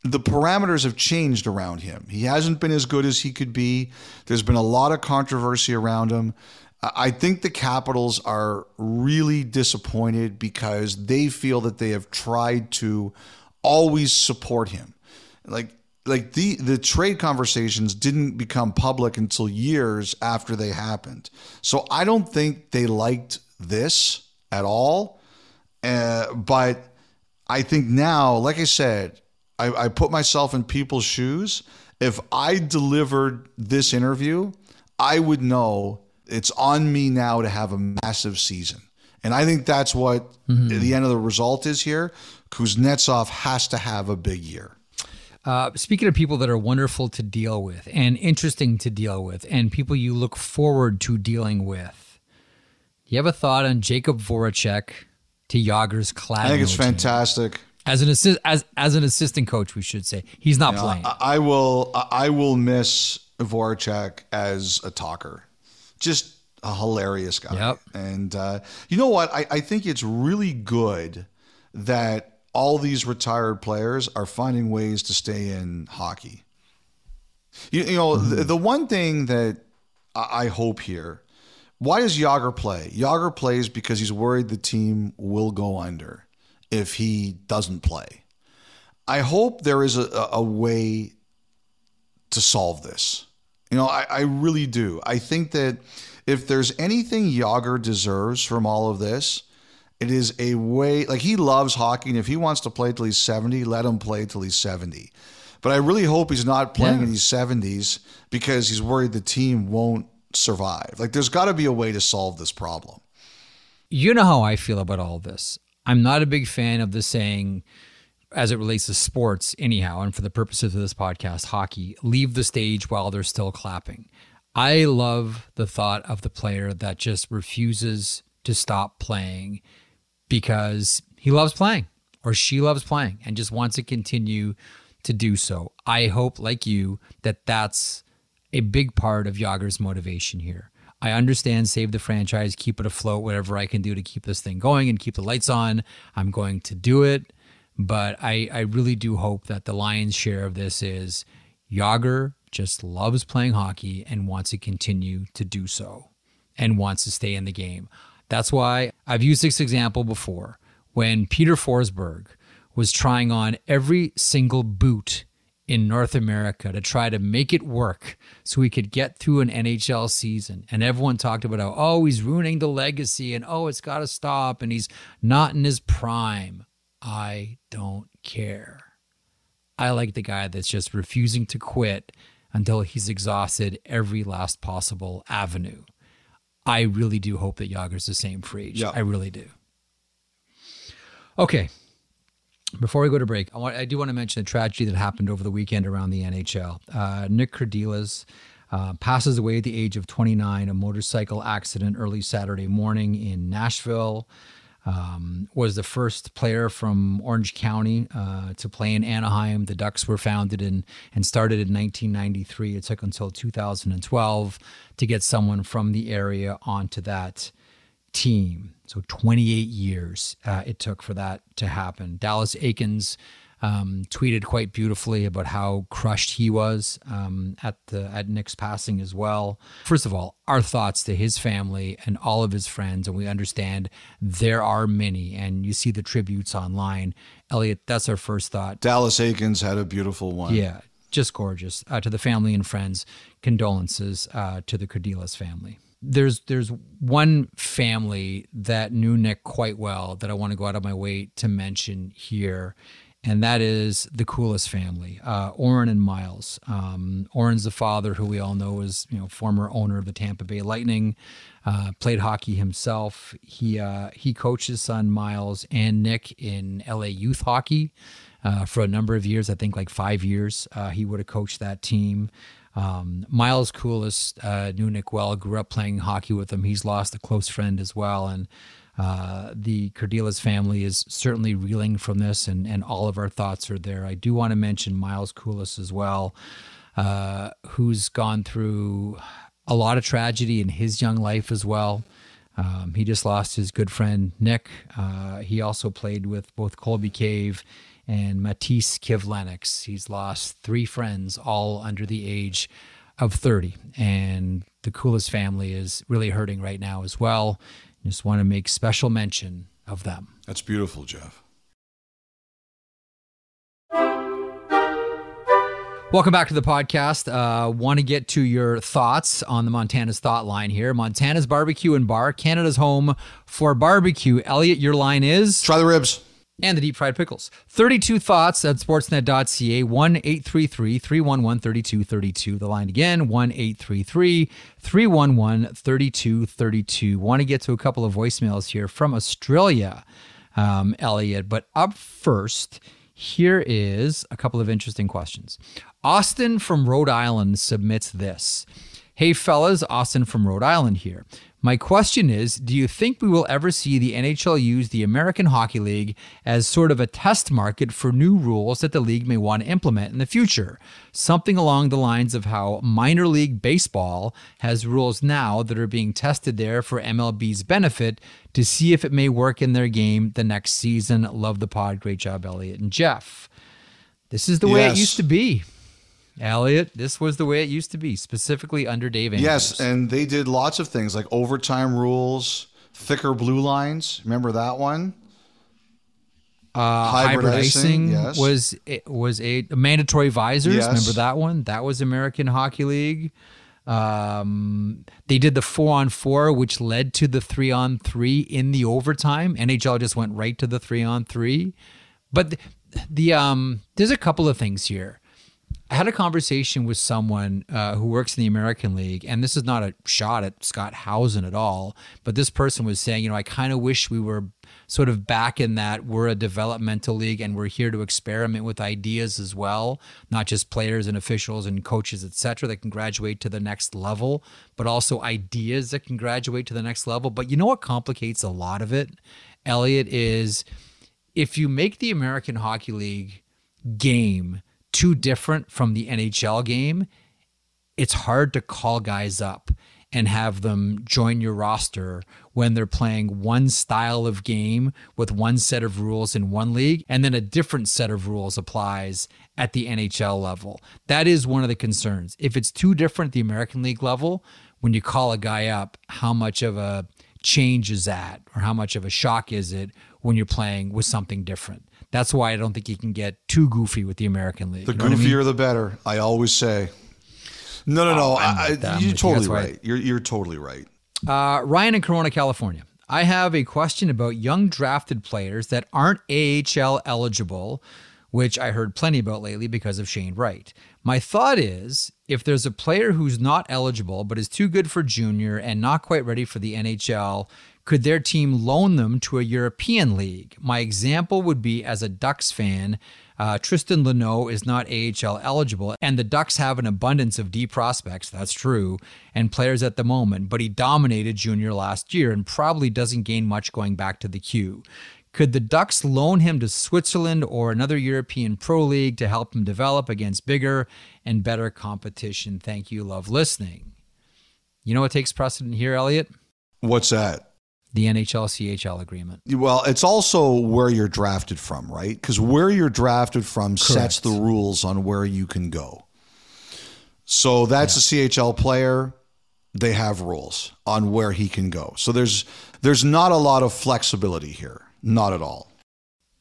the parameters have changed around him. He hasn't been as good as he could be. There's been a lot of controversy around him. I think the Capitals are really disappointed because they feel that they have tried to always support him. Like like the the trade conversations didn't become public until years after they happened. So I don't think they liked this at all. Uh, but I think now, like I said, I, I put myself in people's shoes. If I delivered this interview, I would know it's on me now to have a massive season. And I think that's what mm-hmm. the end of the result is here. Kuznetsov has to have a big year. Uh, speaking of people that are wonderful to deal with and interesting to deal with, and people you look forward to dealing with, Do you have a thought on Jakub Voracek to Jagr's class? I think it's fantastic. As an assist, as as an assistant coach, we should say he's not playing. I, I will I will miss Voracek as a talker just a hilarious guy. Yep. And uh, you know what? I, I think it's really good that all these retired players are finding ways to stay in hockey. You, you know, mm-hmm. the, the, one thing that I hope here why does Jagr play? Jagr plays because he's worried the team will go under if he doesn't play. I hope there is a, a way to solve this. You know, I, I really do. I think that if there's anything Jagr deserves from all of this, it is a way like he loves hockey, and if he wants to play till he's 70, let him play till he's 70. But I really hope he's not playing yeah. in his 70s because he's worried the team won't survive. Like there's got to be a way to solve this problem. You know how I feel about all this. I'm not a big fan of the saying as it relates to sports, anyhow, and for the purposes of this podcast, hockey, leave the stage while they're still clapping. I love the thought of the player that just refuses to stop playing because he loves playing or she loves playing and just wants to continue to do so. I hope, like you, that that's a big part of Jagr's motivation here. I understand save the franchise, keep it afloat, whatever I can do to keep this thing going and keep the lights on. I'm going to do it. But I, I really do hope that the lion's share of this is Jagr just loves playing hockey and wants to continue to do so and wants to stay in the game. That's why I've used this example before when Peter Forsberg was trying on every single boot in North America to try to make it work so he could get through an NHL season. And everyone talked about how, oh, he's ruining the legacy and oh, it's got to stop and he's not in his prime. I don't care. I like the guy that's just refusing to quit until he's exhausted every last possible avenue. I really do hope that Jagr's the same for age. Yeah. I really do. Okay. Before we go to break, I, want, I do want to mention a tragedy that happened over the weekend around the NHL. Uh, Nick Kerdiles uh, passes away at the age of 29, a motorcycle accident early Saturday morning in Nashville um, was the first player from Orange County uh, to play in Anaheim. The Ducks were founded in, and started in 1993. It took until 2012 to get someone from the area onto that team. So 28 years uh, it took for that to happen. Dallas Eakins um, tweeted quite beautifully about how crushed he was um, at the at Nick's passing as well. First of all, our thoughts to his family and all of his friends, and we understand there are many, and you see the tributes online. Elliotte, that's our first thought. Dallas Eakins had a beautiful one. Yeah, just gorgeous. Uh, to the family and friends, condolences uh, to the Kerdiles family. There's there's one family that knew Nick quite well that I want to go out of my way to mention here, and that is the Koules family, uh, Oren and Miles. Um, Oren's the father, who we all know is you know former owner of the Tampa Bay Lightning, uh, played hockey himself. He uh, he coached his son Miles and Nick in LA youth hockey uh, for a number of years. I think like five years. Uh, he would have coached that team. Um, Miles Koules uh, knew Nick well, grew up playing hockey with him. He's lost a close friend as well, and uh, the Kerdiles family is certainly reeling from this, and, and all of our thoughts are there. I do want to mention Miles Koules as well, uh, who's gone through a lot of tragedy in his young life as well. Um, he just lost his good friend Nick. Uh, he also played with both Colby Cave and Matiss Kivlenieks. He's lost three friends, all under the age of 30. And the Koules family is really hurting right now as well. Just want to make special mention of them. That's beautiful, Jeff. Welcome back to the podcast. Uh, want to get to your thoughts on the Montana's Thought line here. Montana's Barbecue and Bar, Canada's home for barbecue. Elliotte, your line is Try the ribs. And the deep fried pickles. 32 thoughts at sportsnet.ca, 1 833 311 3232. The line again, 1 833 311 3232. Want to get to a couple of voicemails here from Australia, um, Elliotte. But up first, here is a couple of interesting questions. Austin from Rhode Island submits this. Hey, fellas, Austin from Rhode Island here. My question is Do you think we will ever see the NHL use the American Hockey League as sort of a test market for new rules that the league may want to implement in the future? Something along the lines of how minor league baseball has rules now that are being tested there for MLB's benefit to see if it may work in their game the next season. Love the pod. Great job, Elliotte and Jeff. This is the way it used to be. Elliotte, this was the way it used to be, specifically under Dave Andrews. Yes, and they did lots of things like overtime rules, thicker blue lines. Remember that one? uh, hybrid, hybrid icing, icing, yes. was it was a mandatory visors. Yes. Remember that one? That was American Hockey League. Um, they did the four on four, which led to the three on three in the overtime. NHL just went right to the three on three. But the, the um, there's a couple of things here. I had a conversation with someone uh, who works in the American League, and this is not a shot at Scott Howson at all, but this person was saying, you know, I kind of wish we were sort of back in that we're a developmental league and we're here to experiment with ideas as well, not just players and officials and coaches, et cetera, that can graduate to the next level, but also ideas that can graduate to the next level. But you know what complicates a lot of it, Elliotte, is if you make the American Hockey League game too different from the NHL game, it's hard to call guys up and have them join your roster when they're playing one style of game with one set of rules in one league and then a different set of rules applies at the NHL level. That is one of the concerns. If it's too different at the American League level, when you call a guy up, how much of a change is that or how much of a shock is it when you're playing with something different? That's why I don't think you can get too goofy with the American League. The You know what I goofier mean? the better. I always say. No, no, no. Oh, I, with that. I'm you're you. totally That's right. You're you're totally right. Uh, Ryan in Corona, California. I have a question about young drafted players that aren't AHL eligible, which I heard plenty about lately because of Shane Wright. My thought is if there's a player who's not eligible but is too good for junior and not quite ready for the NHL, could their team loan them to a European league? My example would be as a Ducks fan, uh, Tristan Luneau is not AHL eligible, and the Ducks have an abundance of D prospects, that's true, and players at the moment, but he dominated junior last year and probably doesn't gain much going back to the queue. Could the Ducks loan him to Switzerland or another European pro league to help him develop against bigger and better competition? Thank you. Love listening. You know what takes precedent here, Elliotte? What's that? The NHL CHL agreement. Well, it's also where you're drafted from, right? Because where you're drafted from sets the rules on where you can go. So that's yeah. a CHL player. They have rules on where he can go. So there's there's not a lot of flexibility here. Not at all.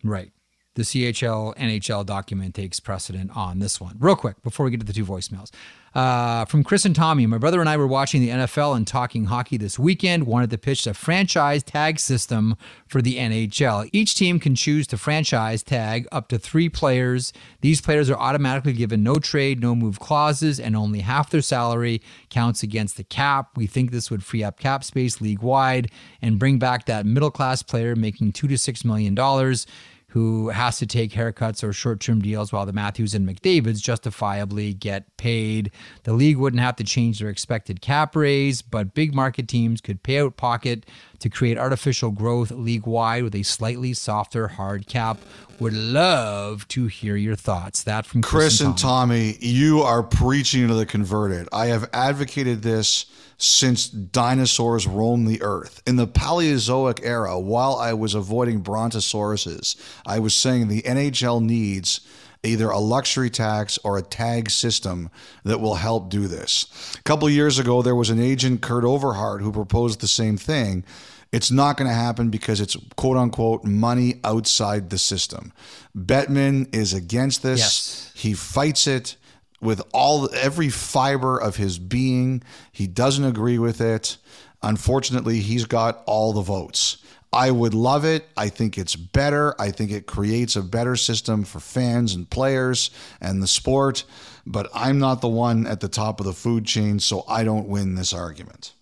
Right. The CHL NHL document takes precedent on this one. Real quick, before we get to the two voicemails. Uh, from Chris and Tommy, my brother and I were watching the NFL and talking hockey this weekend. Wanted to pitch a franchise tag system for the NHL. Each team can choose to franchise tag up to three players. These players are automatically given no trade, no move clauses, and only half their salary counts against the cap. We think this would free up cap space league wide and bring back that middle class player making two to six million dollars who has to take haircuts or short term deals while the Matthews and McDavids justifiably get paid. The league wouldn't have to change their expected cap raise, but big market teams could pay out pocket to create artificial growth league wide with a slightly softer hard cap. Would love to hear your thoughts. That from Chris, Chris and, Tommy. and Tommy, you are preaching to the converted. I have advocated this since dinosaurs roamed the earth. In the Paleozoic era, while I was avoiding brontosauruses, I was saying the NHL needs either a luxury tax or a tag system that will help do this. A couple years ago, there was an agent, Kurt Overhardt, who proposed the same thing. It's not going to happen because it's quote unquote money outside the system. Bettman is against this. Yes. He fights it with all every fiber of his being. He doesn't agree with it. Unfortunately, he's got all the votes. I would love it. I think it's better. I think it creates a better system for fans and players and the sport. But I'm not the one at the top of the food chain, so I don't win this argument.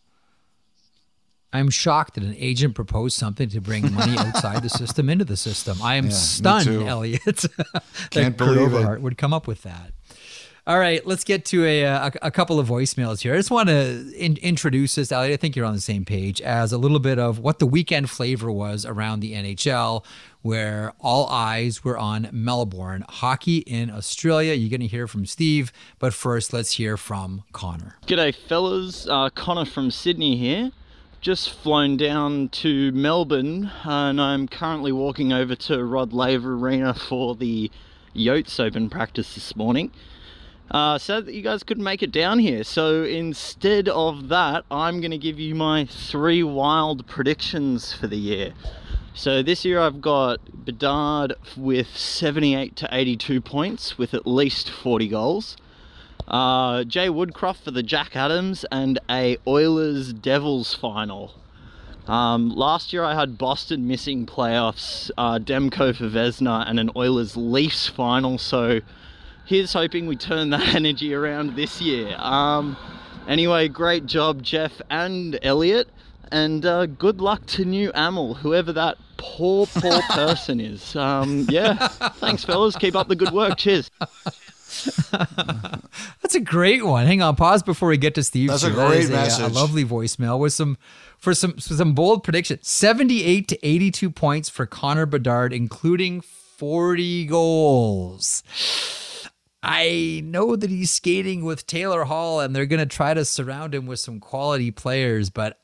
I'm shocked that an agent proposed something to bring money outside the system into the system. I am yeah, stunned, Elliotte. Can't believe Overhardt it. would come up with that. All right, let's get to a, a, a couple of voicemails here. I just want to in, introduce this, Elliotte. I think you're on the same page as a little bit of what the weekend flavor was around the NHL, where all eyes were on Melbourne hockey in Australia. You're going to hear from Steve, but first, let's hear from Connor. G'day, fellas. Uh, Connor from Sydney here. Just flown down to Melbourne, and I'm currently walking over to Rod Laver Arena for the Yotes Open practice this morning uh, that you guys couldn't make it down here. So instead of that, I'm going to give you my three wild predictions for the year. So this year I've got Bedard with 78 to 82 points with at least 40 goals. Uh, Jay Woodcroft for the Jack Adams and a Oilers Devils final. Um, last year I had Boston missing playoffs, uh, Demko for Vezina, and an Oilers Leafs final. So here's hoping we turn that energy around this year. Um, anyway, great job, Jeff and Elliotte, and uh, good luck to new Amel, whoever that poor, poor person is. Um, yeah, thanks, fellas. Keep up the good work. Cheers. That's a great one. Hang on, pause before we get to Steve. That's a great that message. A, a, lovely voicemail with some for some some bold predictions. Seventy-eight to eighty-two points for Connor Bedard, including forty goals. I know that he's skating with Taylor Hall and they're going to try to surround him with some quality players, but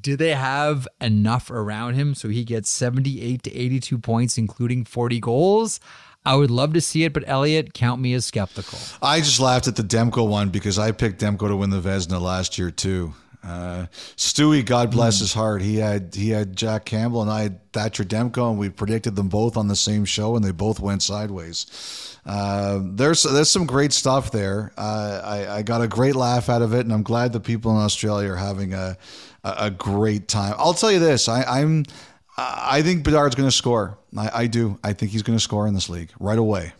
do they have enough around him so he gets 78 to 82 points, including 40 goals? I would love to see it, but Elliotte, count me as skeptical. I just laughed at the Demko one because I picked Demko to win the Vezina last year too. Uh, Stewie, God bless mm. his heart, he had he had Jack Campbell and I had Thatcher Demko, and we predicted them both on the same show, and they both went sideways. Uh, there's there's some great stuff there. Uh, I, I got a great laugh out of it, and I'm glad the people in Australia are having a a, great time. I'll tell you this: I, am I think Bedard's going to score. I, I do. I think he's going to score in this league right away.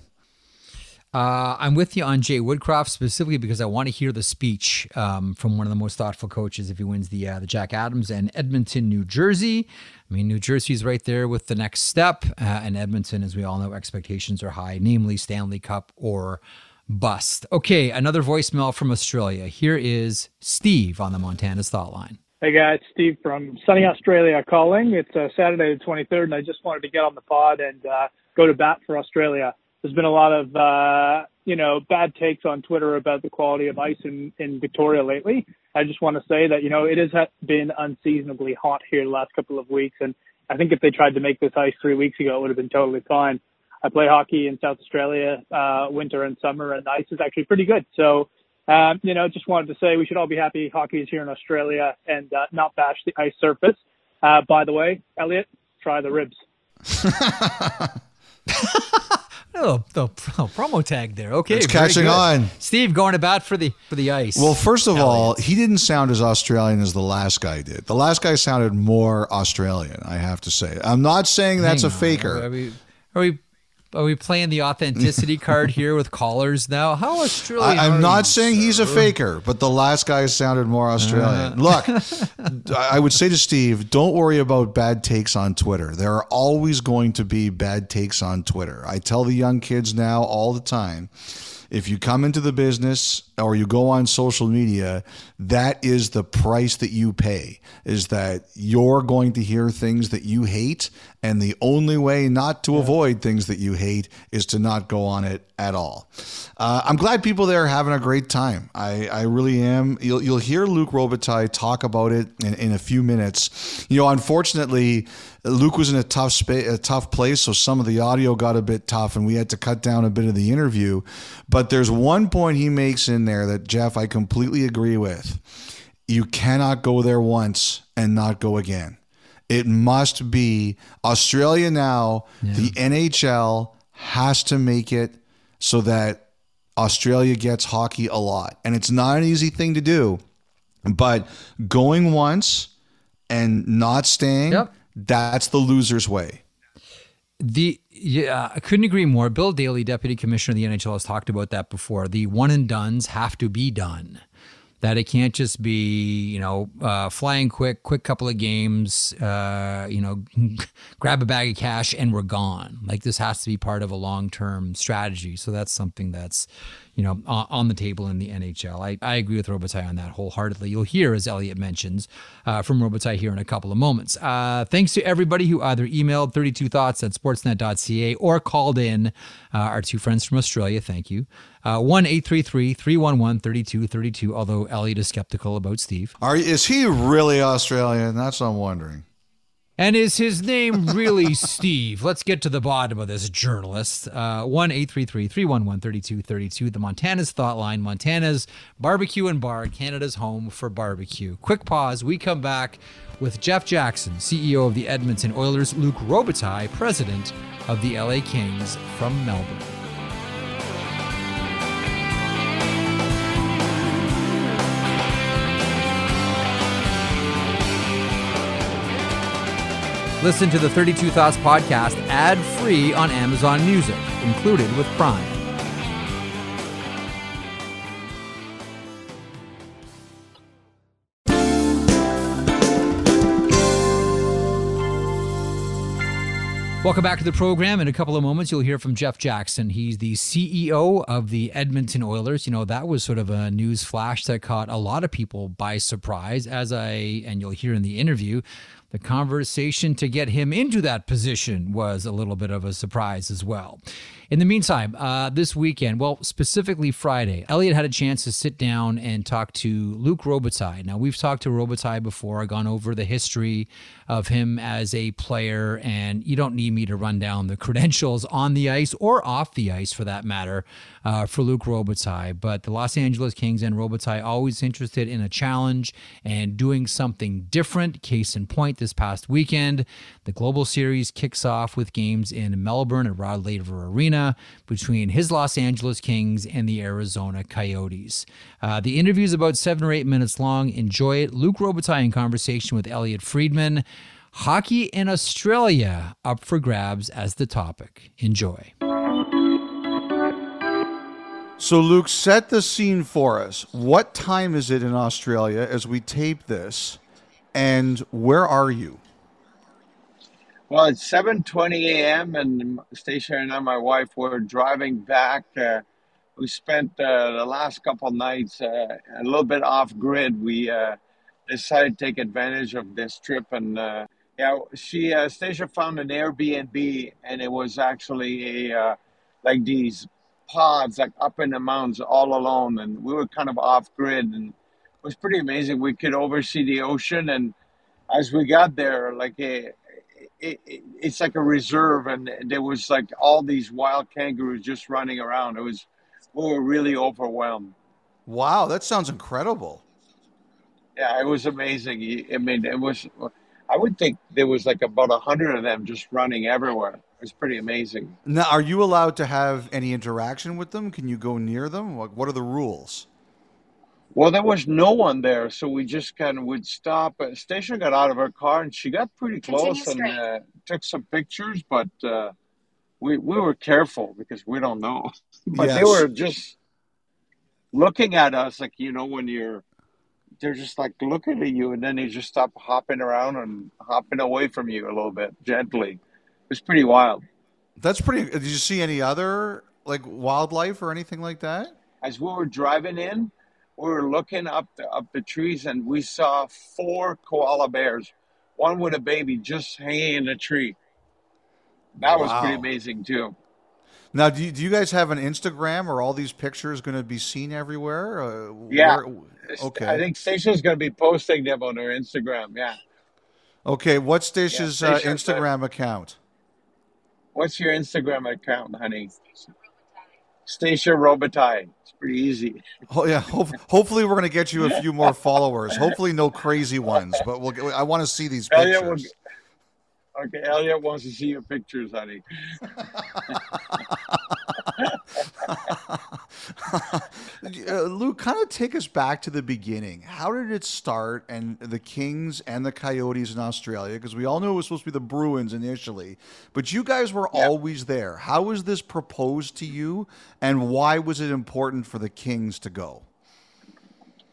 Uh, I'm with you on Jay Woodcroft specifically because I want to hear the speech um, from one of the most thoughtful coaches if he wins the uh, the Jack Adams and Edmonton, New Jersey. I mean, New Jersey's right there with the next step, uh, and Edmonton, as we all know, expectations are high, namely Stanley Cup or bust. Okay, another voicemail from Australia. Here is Steve on the Montana's Thought Line. Hey guys, Steve from sunny Australia calling. It's uh, Saturday the 23rd, and I just wanted to get on the pod and uh, go to bat for Australia there's been a lot of uh, you know bad takes on Twitter about the quality of ice in, in Victoria lately. I just want to say that, you know, it has been unseasonably hot here the last couple of weeks. And I think if they tried to make this ice three weeks ago, it would have been totally fine. I play hockey in South Australia, uh, winter and summer, and the ice is actually pretty good. So, um, you know, just wanted to say we should all be happy hockey is here in Australia and uh, not bash the ice surface. Uh, by the way, Elliotte, try the ribs. Oh, the promo tag there. Okay, it's catching good. on. Steve going about for the for the ice. Well, first of all, he didn't sound as Australian as the last guy did. The last guy sounded more Australian. I have to say. I'm not saying that's Hang a faker. Are we, are we are we playing the authenticity card here with callers now? How Australian? I, am not saying he's a faker, but the last guy sounded more Australian. Uh. Look, I would say to Steve, don't worry about bad takes on Twitter. There are always going to be bad takes on Twitter. I tell the young kids now all the time if you come into the business or you go on social media, that is the price that you pay is that you're going to hear things that you hate. And the only way not to yeah. avoid things that you hate is to not go on it at all. Uh, I'm glad people there are having a great time. I, I really am. You'll, you'll hear Luc Robitaille talk about it in, in a few minutes. You know, unfortunately, Luc was in a tough a tough place, so some of the audio got a bit tough, and we had to cut down a bit of the interview. But there's one point he makes in there that Jeff, I completely agree with. You cannot go there once and not go again. It must be Australia now. Yeah. The NHL has to make it so that Australia gets hockey a lot, and it's not an easy thing to do. But going once and not staying. Yep that's the loser's way. The yeah, I couldn't agree more. Bill Daly, deputy commissioner of the NHL, has talked about that before. The one and duns have to be done. That it can't just be, you know, uh, flying quick, quick couple of games, uh, you know, grab a bag of cash and we're gone. Like this has to be part of a long term strategy. So that's something that's you know, on the table in the NHL. I, I agree with Robitaille on that wholeheartedly. You'll hear, as Elliotte mentions, uh, from Robitaille here in a couple of moments. Uh, thanks to everybody who either emailed 32thoughts at sportsnet.ca or called in. Uh, our two friends from Australia, thank you. Uh, 1 833 311 3232, although Elliotte is skeptical about Steve. Are, is he really Australian? That's what I'm wondering. And is his name really Steve? Let's get to the bottom of this journalist. Uh, 1 833 311 3232, the Montana's Thought Line, Montana's barbecue and bar, Canada's home for barbecue. Quick pause. We come back with Jeff Jackson, CEO of the Edmonton Oilers, Luc Robitaille, president of the LA Kings from Melbourne. Listen to the 32 Thoughts podcast ad free on Amazon Music, included with Prime. Welcome back to the program. In a couple of moments, you'll hear from Jeff Jackson. He's the CEO of the Edmonton Oilers. You know, that was sort of a news flash that caught a lot of people by surprise, as I, and you'll hear in the interview, the conversation to get him into that position was a little bit of a surprise as well. In the meantime, uh, this weekend, well, specifically Friday, Elliotte had a chance to sit down and talk to Luc Robitaille. Now, we've talked to Robitaille before, I've gone over the history of him as a player, and you don't need me to run down the credentials on the ice or off the ice for that matter uh, for Luc Robitaille. But the Los Angeles Kings and Robitaille always interested in a challenge and doing something different. Case in point, this past weekend, the Global Series kicks off with games in Melbourne at Rod Laver Arena between his Los Angeles Kings and the Arizona Coyotes. Uh, the interview is about seven or eight minutes long. Enjoy it. Luc Robitaille in conversation with Elliotte Friedman. Hockey in Australia up for grabs as the topic. Enjoy. So, Luc, set the scene for us. What time is it in Australia as we tape this, and where are you? Well, it's 7:20 a.m. and Stacia and I, my wife, were driving back. Uh, we spent uh, the last couple nights uh, a little bit off grid. We uh, decided to take advantage of this trip, and uh, yeah, she uh, Stacia found an Airbnb, and it was actually a like these pods like up in the mountains all alone and we were kind of off grid and was pretty amazing. We could oversee the ocean, and as we got there, like a, it, it, it's like a reserve, and there was like all these wild kangaroos just running around. It was we were really overwhelmed. Wow, that sounds incredible. Yeah, it was amazing. I mean, it was. I would think there was like about a hundred of them just running everywhere. It was pretty amazing. Now, are you allowed to have any interaction with them? Can you go near them? What What are the rules? Well, there was no one there, so we just kind of would stop. Uh, Stacia got out of her car and she got pretty close and uh, took some pictures, but uh, we we were careful because we don't know. but yes. they were just looking at us like you know when you're they're just like looking at you and then they just stop hopping around and hopping away from you a little bit gently. It's pretty wild. That's pretty. Did you see any other like wildlife or anything like that? As we were driving in, we were looking up the up the trees and we saw four koala bears, one with a baby just hanging in a tree. That wow. was pretty amazing too. Now, do you, do you guys have an Instagram? Or all these pictures going to be seen everywhere? Uh, yeah. Where, okay. I think Stacia's going to be posting them on her Instagram. Yeah. Okay. What's Stacia's yeah, uh, Instagram account? What's your Instagram account, honey? Stacia Robitaille. It's pretty easy. Oh yeah. hopefully, we're going to get you a few more followers. Hopefully, no crazy ones. But we'll. Get, I want to see these pictures. Okay, Elliotte wants to see your pictures, honey. uh, Luc, kind of take us back to the beginning. How did it start, and the Kings and the Coyotes in Australia? Because we all knew it was supposed to be the Bruins initially, but you guys were yep. always there. How was this proposed to you, and why was it important for the Kings to go?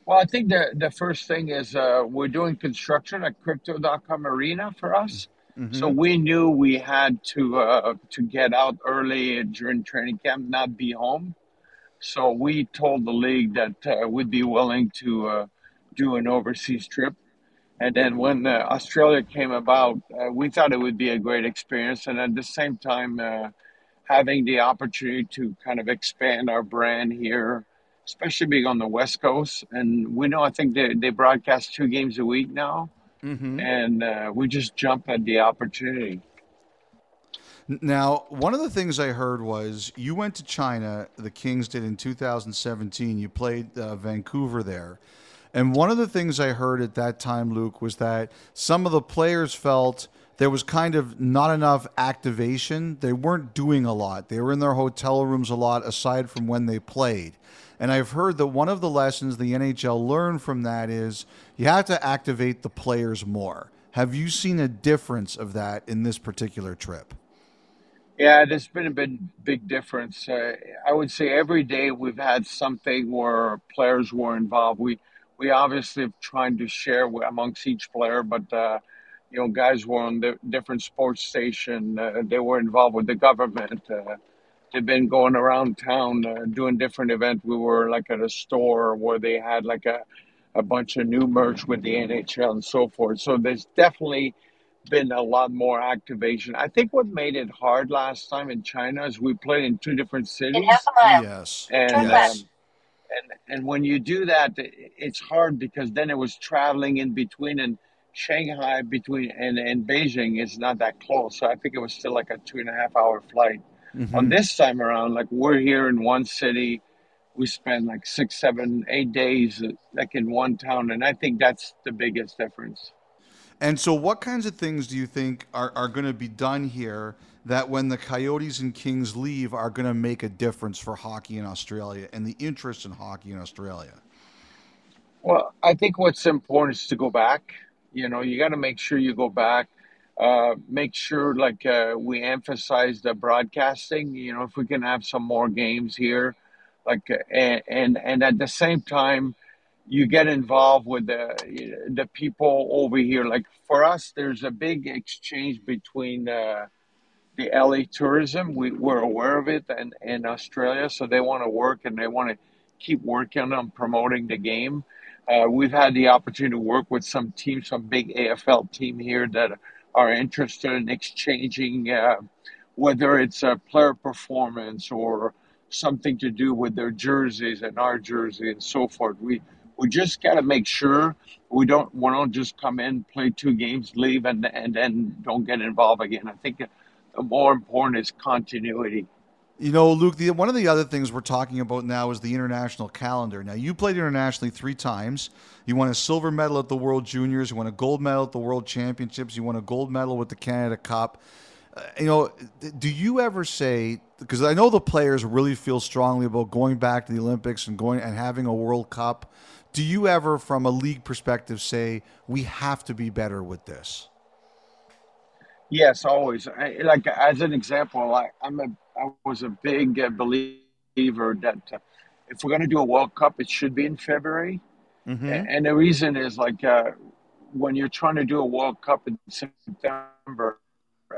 Well, I think the the first thing is uh, we're doing construction at Crypto.com Arena for us. Mm-hmm. So we knew we had to uh, to get out early during training camp, not be home. So we told the league that uh, we'd be willing to uh, do an overseas trip. And then when uh, Australia came about, uh, we thought it would be a great experience, and at the same time, uh, having the opportunity to kind of expand our brand here, especially being on the West Coast. And we know I think they, they broadcast two games a week now. Mm-hmm. And uh, we just jumped at the opportunity. Now, one of the things I heard was you went to China, the Kings did in 2017. You played uh, Vancouver there. And one of the things I heard at that time, Luc, was that some of the players felt there was kind of not enough activation. They weren't doing a lot. They were in their hotel rooms a lot aside from when they played. And I've heard that one of the lessons the NHL learned from that is you have to activate the players more. Have you seen a difference of that in this particular trip? Yeah, there's been a big, big difference. Uh, I would say every day we've had something where players were involved. We we obviously have tried to share amongst each player, but uh, you know, guys were on the different sports station. Uh, they were involved with the government. They've been going around town uh, doing different events. We were like at a store where they had like a, a bunch of new merch with the NHL and so forth. So there's definitely been a lot more activation. I think what made it hard last time in China is we played in two different cities. Yes. And, yes. Um, and, and when you do that, it's hard because then it was traveling in between and Shanghai between and, and Beijing is not that close. So I think it was still like a two and a half hour flight. Mm-hmm. On this time around, like we're here in one city, we spend like six, seven, eight days like in one town, and I think that's the biggest difference. And so, what kinds of things do you think are, are going to be done here that when the Coyotes and Kings leave are going to make a difference for hockey in Australia and the interest in hockey in Australia? Well, I think what's important is to go back. You know, you got to make sure you go back uh, make sure like uh, we emphasize the broadcasting. You know, if we can have some more games here, like and and, and at the same time, you get involved with the the people over here. Like for us, there's a big exchange between. Uh, the LA tourism, we, we're aware of it, and in Australia, so they want to work and they want to keep working on promoting the game. Uh, we've had the opportunity to work with some teams, some big AFL team here that are interested in exchanging, uh, whether it's a player performance or something to do with their jerseys and our jersey and so forth. We we just got to make sure we don't we don't just come in, play two games, leave, and and then don't get involved again. I think the more important is continuity. You know, Luc, the, one of the other things we're talking about now is the international calendar. Now, you played internationally three times. You won a silver medal at the World Juniors, you won a gold medal at the World Championships, you won a gold medal with the Canada Cup. Uh, you know, do you ever say, because I know the players really feel strongly about going back to the Olympics and going and having a World Cup. Do you ever, from a league perspective, say, we have to be better with this? Yes, always. I, like as an example, I, I'm a I was a big uh, believer that uh, if we're going to do a World Cup, it should be in February. Mm-hmm. And the reason is like uh, when you're trying to do a World Cup in September,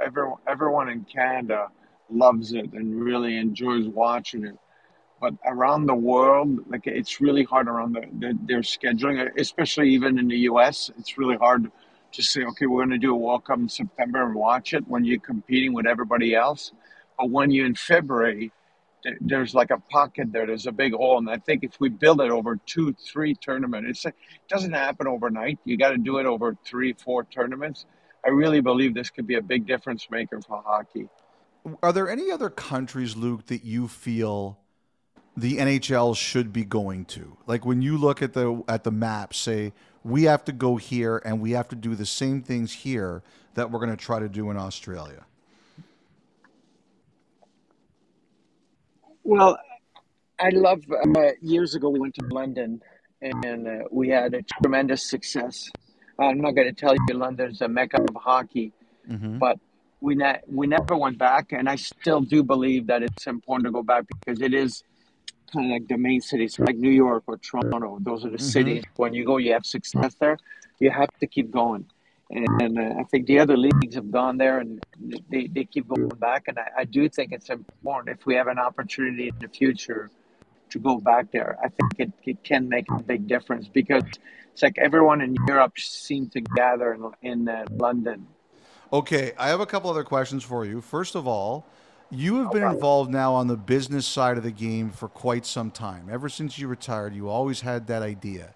everyone, everyone in Canada loves it and really enjoys watching it. But around the world, like it's really hard around the, the, their scheduling, especially even in the U.S. It's really hard to say, okay, we're going to do a walk up in September and watch it when you're competing with everybody else. But when you're in February, there's like a pocket there. There's a big hole, and I think if we build it over two, three tournaments, it doesn't happen overnight. You got to do it over three, four tournaments. I really believe this could be a big difference maker for hockey. Are there any other countries, Luc, that you feel the NHL should be going to? Like when you look at the at the map, say we have to go here and we have to do the same things here that we're going to try to do in Australia. Well, I love. Uh, years ago, we went to London, and uh, we had a tremendous success. I'm not going to tell you London's a mecca of hockey, mm-hmm. but we ne- we never went back, and I still do believe that it's important to go back because it is kind of like the main cities, like New York or Toronto. Those are the mm-hmm. cities. When you go, you have success there. You have to keep going and uh, I think the other leagues have gone there and they, they keep going back. And I, I, do think it's important if we have an opportunity in the future to go back there. I think it, it can make a big difference because it's like everyone in Europe seemed to gather in, in uh, London. Okay, I have a couple other questions for you. First of all, you have been involved now on the business side of the game for quite some time. Ever since you retired, you always had that idea.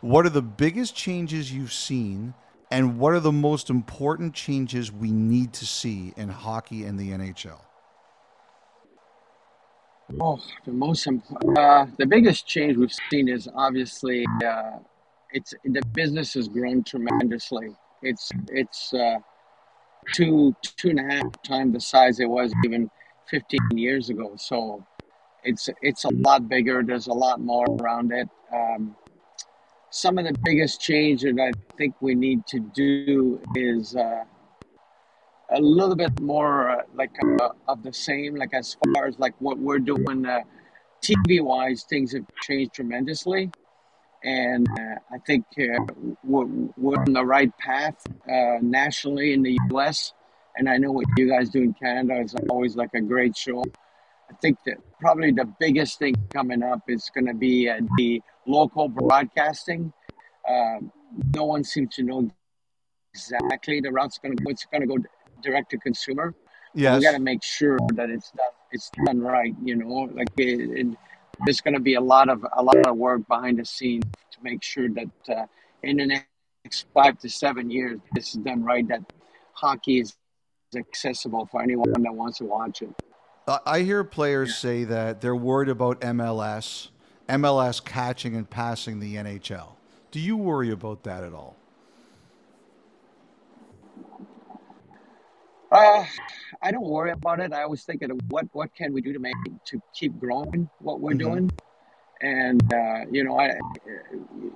What are the biggest changes you've seen? And what are the most important changes we need to see in hockey and the NHL? Oh, the most uh, the biggest change we've seen is obviously uh, it's the business has grown tremendously. It's it's uh, two two and a half times the size it was even 15 years ago. So it's it's a lot bigger. There's a lot more around it. Um, some of the biggest change that I think we need to do is uh, a little bit more uh, like uh, of the same. Like as far as like what we're doing, uh, TV wise, things have changed tremendously, and uh, I think uh, we're, we're on the right path nationally in the U.S. And I know what you guys do in Canada is always like a great show. I think that probably the biggest thing coming up is going to be uh, the local broadcasting. Uh, no one seems to know exactly the route's going to go. It's going to go direct to consumer. Yes. We got to make sure that it's done. It's done right. You know, like it, it, there's going to be a lot of a lot of work behind the scenes to make sure that uh, in the next five to seven years, this is done right. That hockey is accessible for anyone that wants to watch it. I hear players say that they're worried about MLS, MLS catching and passing the NHL. Do you worry about that at all? Uh, I don't worry about it. I always think of what what can we do to make to keep growing what we're mm-hmm. doing, and uh, you know, I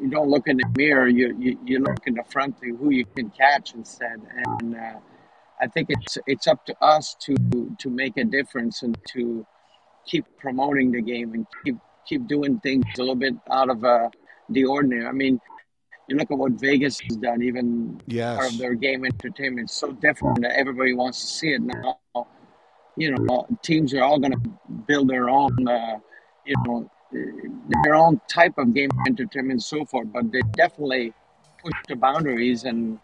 you don't look in the mirror. You, you you look in the front to who you can catch instead, and uh, I think it's it's up to us to to make a difference and to keep promoting the game and keep keep doing things a little bit out of uh, the ordinary. I mean, you look at what Vegas has done, even yes. part of their game entertainment so different that everybody wants to see it now. You know, teams are all going to build their own, uh, you know, their own type of game entertainment and so forth, but they definitely push the boundaries and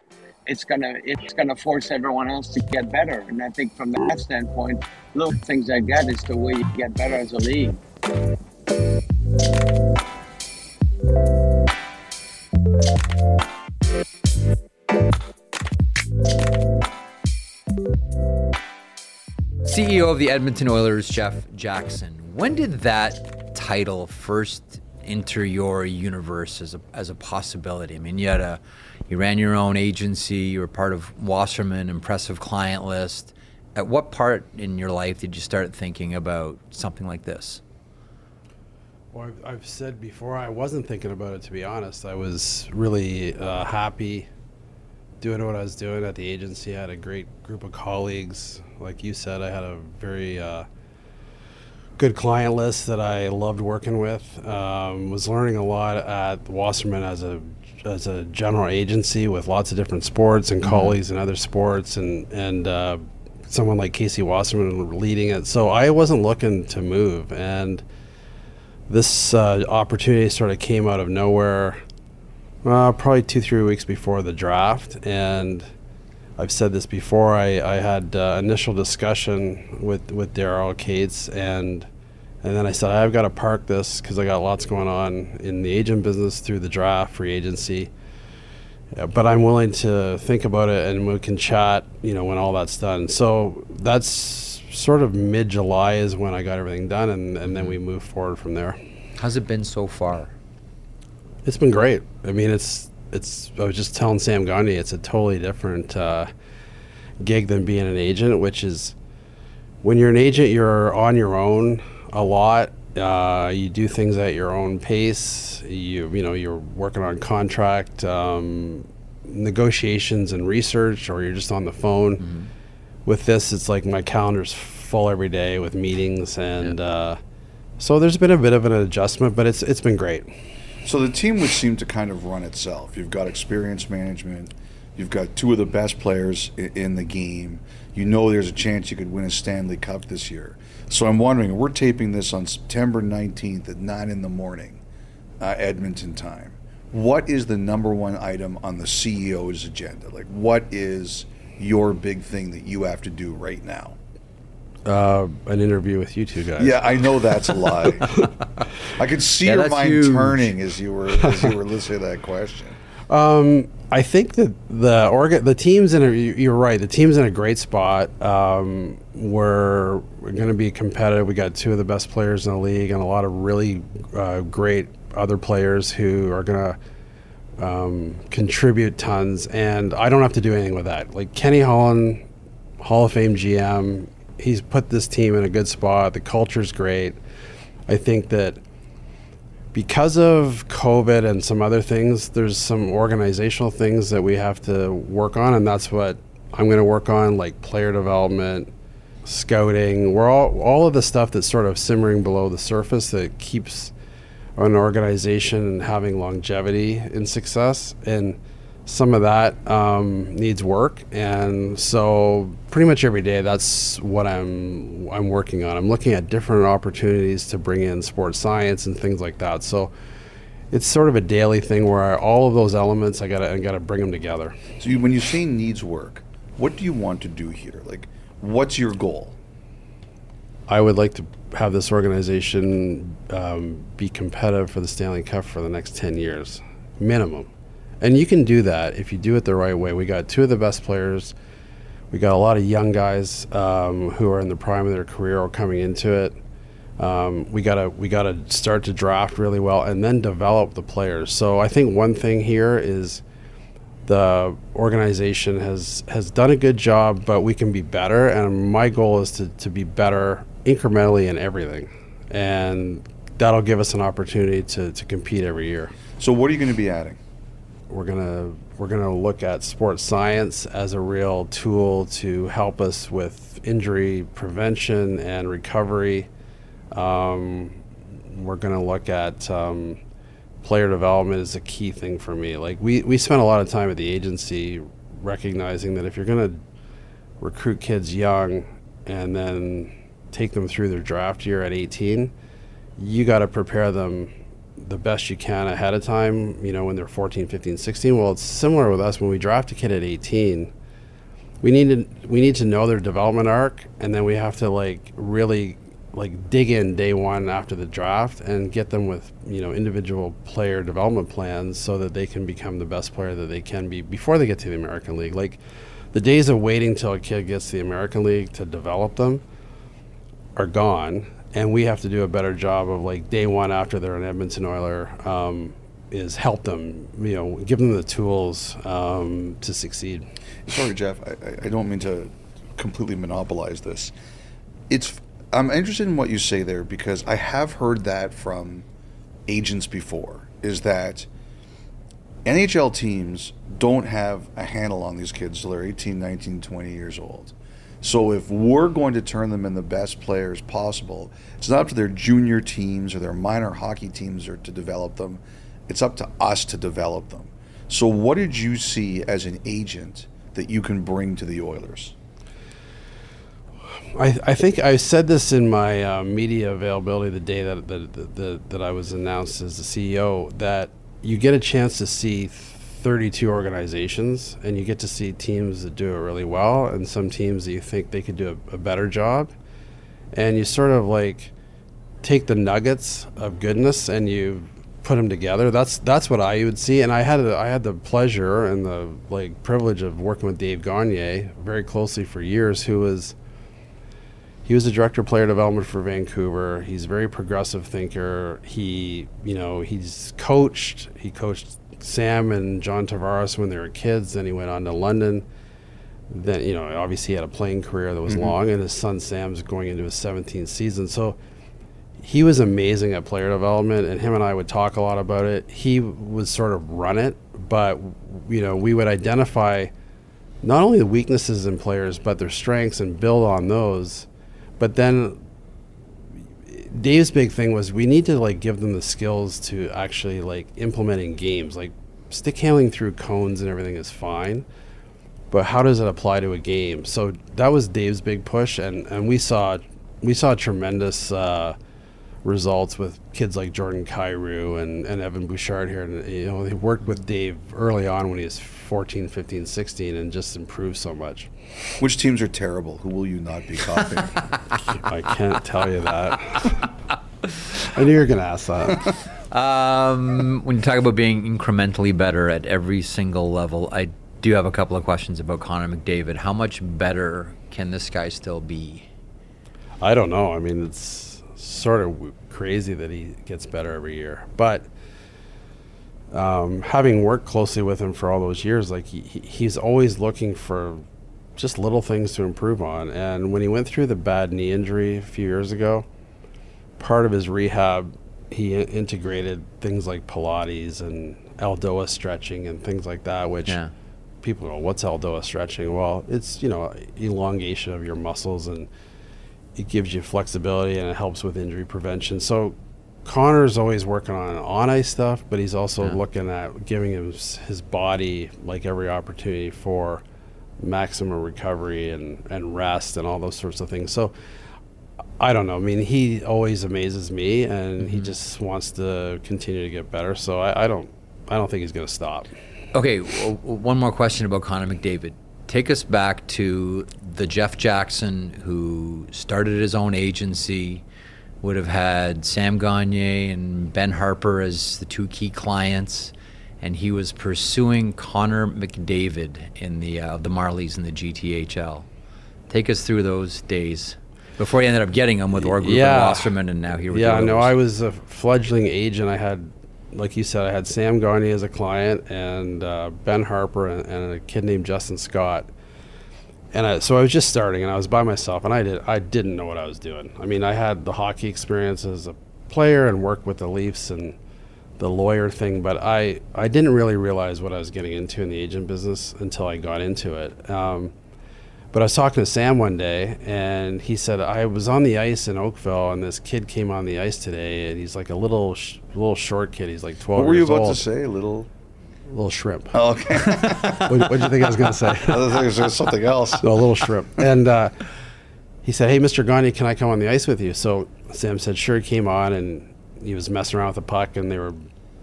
it's gonna it's gonna force everyone else to get better. And I think from that standpoint, little things like that is the way you get better as a league. CEO of the Edmonton Oilers, Jeff Jackson. When did that title first enter your universe as a, as a possibility? I mean, you had a, you ran your own agency, you were part of Wasserman, impressive client list. At what part in your life did you start thinking about something like this? Well, I've, said before, I wasn't thinking about it, to be honest. I was really uh, happy doing what I was doing at the agency. I had a great group of colleagues. Like you said, I had a very uh, good client list that I loved working with. Um, was learning a lot at Wasserman as a as a general agency with lots of different sports and mm-hmm. colleagues in other sports, and and uh, someone like Casey Wasserman leading it. So I wasn't looking to move, and this uh, opportunity sort of came out of nowhere. Uh, probably two three weeks before the draft, and I've said this before. I, I had uh, initial discussion with with Daryl Katz, and and then I said I've got to park this because I got lots going on in the agent business through the draft, free agency. Yeah, but I'm willing to think about it, and we can chat. You know, when all that's done. So that's sort of mid July is when I got everything done, and, and then we move forward from there. How's it been so far? It's been great. I mean, it's it's I was just telling Sam Gandhi it's a totally different uh, gig than being an agent, which is when you're an agent, you're on your own a lot. Uh, you do things at your own pace. You you know you're working on contract um, negotiations and research, or you're just on the phone. Mm-hmm. With this, it's like my calendar's full every day with meetings, and yeah. uh, so there's been a bit of an adjustment, but it's it's been great. So the team would seem to kind of run itself. You've got experience management. You've got two of the best players in the game. You know there's a chance you could win a Stanley Cup this year. So I'm wondering, we're taping this on September 19th at 9 in the morning, uh, Edmonton time. What is the number one item on the CEO's agenda? Like, what is your big thing that you have to do right now? Uh, an interview with you two guys. Yeah, I know that's a lie. I could see yeah, your mind huge. turning as you were as you were listening to that question. Um, I think that the orga- the team's in a you're right. The team's in a great spot. Um, we're we're going to be competitive. We got two of the best players in the league and a lot of really uh, great other players who are going to um, contribute tons. And I don't have to do anything with that. Like Kenny Holland, Hall of Fame GM, he's put this team in a good spot. The culture's great. I think that because of COVID and some other things, there's some organizational things that we have to work on, and that's what I'm going to work on, like player development, scouting. We're all all of the stuff that's sort of simmering below the surface that keeps an organization having longevity and success and some of that um, needs work, and so pretty much every day that's what I'm I'm working on. I'm looking at different opportunities to bring in sports science and things like that. So it's sort of a daily thing where all of those elements I gotta I gotta bring them together. So you, when you say needs work, what do you want to do here? Like, what's your goal? I would like to have this organization um, be competitive for the Stanley Cup for the next ten years, minimum. And you can do that if you do it the right way. We got two of the best players. We got a lot of young guys um, who are in the prime of their career or coming into it. Um, we gotta we gotta start to draft really well and then develop the players. So I think one thing here is the organization has has done a good job, but we can be better. And my goal is to, to be better incrementally in everything, and that'll give us an opportunity to, to compete every year. So what are you going to be adding? We're gonna we're gonna look at sports science as a real tool to help us with injury prevention and recovery. Um, we're gonna look at um, player development is a key thing for me. Like we we spent a lot of time at the agency recognizing that if you're gonna recruit kids young and then take them through their draft year at 18, you got to prepare them the best you can ahead of time, you know, when they're 14, 15, 16. Well, it's similar with us when we draft a kid at 18. We need to we need to know their development arc and then we have to like really like dig in day 1 after the draft and get them with, you know, individual player development plans so that they can become the best player that they can be before they get to the American League. Like the days of waiting till a kid gets to the American League to develop them, are gone, and we have to do a better job of like day one after they're an Edmonton Oiler. Um, is help them, you know, give them the tools um, to succeed. Sorry, Jeff. I, I don't mean to completely monopolize this. It's I'm interested in what you say there because I have heard that from agents before. Is that NHL teams don't have a handle on these kids till they're 18, 19, 20 years old. So if we're going to turn them in the best players possible, it's not up to their junior teams or their minor hockey teams or to develop them. It's up to us to develop them. So what did you see as an agent that you can bring to the Oilers? I, I think I said this in my uh, media availability the day that, that, that, that I was announced as the CEO that you get a chance to see 32 organizations and you get to see teams that do it really well and some teams that you think they could do a, a better job. And you sort of like take the nuggets of goodness and you put them together. That's that's what I would see. And I had a, I had the pleasure and the like privilege of working with Dave Gagner very closely for years, who was he was the director of player development for Vancouver. He's a very progressive thinker. He, you know, he's coached. He coached Sam and John Tavares when they were kids. Then he went on to London. Then, you know, obviously he had a playing career that was mm-hmm. long, and his son Sam's going into his 17th season. So he was amazing at player development, and him and I would talk a lot about it. He would sort of run it, but, you know, we would identify not only the weaknesses in players, but their strengths and build on those but then Dave's big thing was we need to like give them the skills to actually like implementing games. Like stick handling through cones and everything is fine, but how does it apply to a game? So that was Dave's big push, and and we saw we saw tremendous uh, results with kids like Jordan Kyrou and, and Evan Bouchard here. And, you know, they worked with Dave early on when he was 14, 15, 16 and just improved so much. Which teams are terrible? Who will you not be copying? I can't tell you that. I knew you were going to ask that. Um, when you talk about being incrementally better at every single level, I do have a couple of questions about Connor McDavid. How much better can this guy still be? I don't know. I mean, it's sort of crazy that he gets better every year. But um, having worked closely with him for all those years, like he, he's always looking for just little things to improve on. And when he went through the bad knee injury a few years ago, part of his rehab, he integrated things like Pilates and Eldoa stretching and things like that, which yeah. people go, "What's Eldoa stretching?" Well, it's you know elongation of your muscles and it gives you flexibility and it helps with injury prevention. So Connor's always working on on ice stuff, but he's also yeah. looking at giving his, his body like every opportunity for maximum recovery and, and rest and all those sorts of things. So I don't know. I mean, he always amazes me, and mm-hmm. he just wants to continue to get better. So I, I don't, I don't think he's going to stop. Okay, one more question about Connor McDavid take us back to the Jeff Jackson who started his own agency, would have had Sam Gagner and Ben Harper as the two key clients, and he was pursuing Connor McDavid in the uh, the Marlies in the GTHL. Take us through those days before he ended up getting him with Orr Group yeah. and Wasserman, and now here. Yeah, no, I was a fledgling agent. I had like you said, I had Sam Gagner as a client and uh, Ben Harper and, and, a kid named Justin Scott. And I, so I was just starting, and I was by myself, and I did I didn't know what I was doing. I mean, I had the hockey experience as a player and worked with the Leafs and the lawyer thing, but I I didn't really realize what I was getting into in the agent business until I got into it. Um, but I was talking to Sam one day, and he said I was on the ice in Oakville, and this kid came on the ice today, and he's like a little, sh- little short kid. He's like twelve. What were you about old. to say? A little. little shrimp. Oh, okay. what did you think I was going to say? I think it was something else. no, a little shrimp. And uh, he said, "Hey, Mr. Gagner, can I come on the ice with you?" So Sam said, "Sure." He came on, and he was messing around with the puck, and they were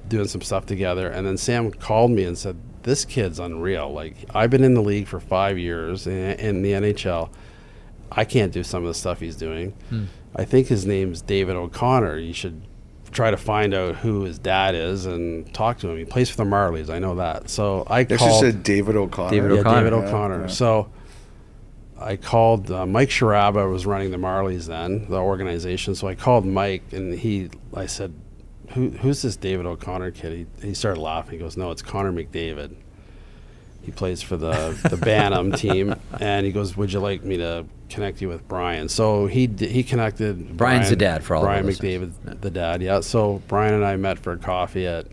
doing some stuff together. And then Sam called me and said, this kid's unreal. Like I've been in the league for five years in, in the NHL. I can't do some of the stuff he's doing. Hmm. I think his name's David O'Connor. You should try to find out who his dad is and talk to him. He plays for the Marlies. I know that. So I they called. said David O'Connor. David O'Connor. Yeah, David O'Connor. Yeah, yeah. So I called uh, Mike Sharaba was running the Marlies then, the organization. So I called Mike and he, I said, Who, "Who's this David O'Connor kid?" He, he started laughing. He goes, "No, it's Connor McDavid. He plays for the the Bantam team." And he goes, "Would you like me to connect you with Brian?" So he he connected. Brian's the dad for all of Brian McDavid, the dad. Yeah. So Brian and I met for coffee at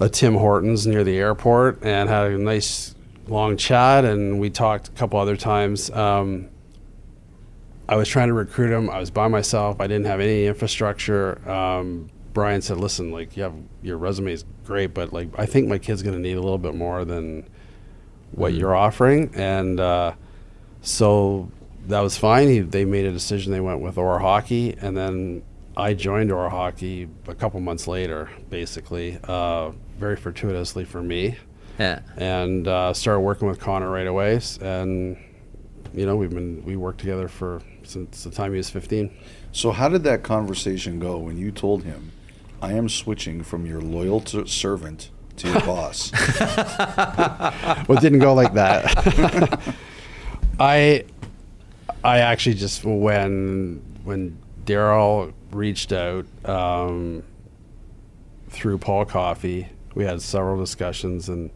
a Tim Hortons near the airport and had a nice long chat. And we talked a couple other times. Um, I was trying to recruit him. I was by myself. I didn't have any infrastructure. Um, Brian said, "Listen, like you have your resume is great, but like I think my kid's going to need a little bit more than what you're offering." And uh, so that was fine. He, they made a decision. They went with Orr Hockey, and then I joined Orr Hockey a couple months later, basically, uh, very fortuitously for me. Yeah. And uh, started working with Connor right away, and you know we've been we worked together for since the time he was 15. So how did that conversation go when you told him, "I am switching from your loyal t- servant to your boss"? well, it didn't go like that. I, I actually just when when Daryl reached out um, through Paul Coffey, we had several discussions, and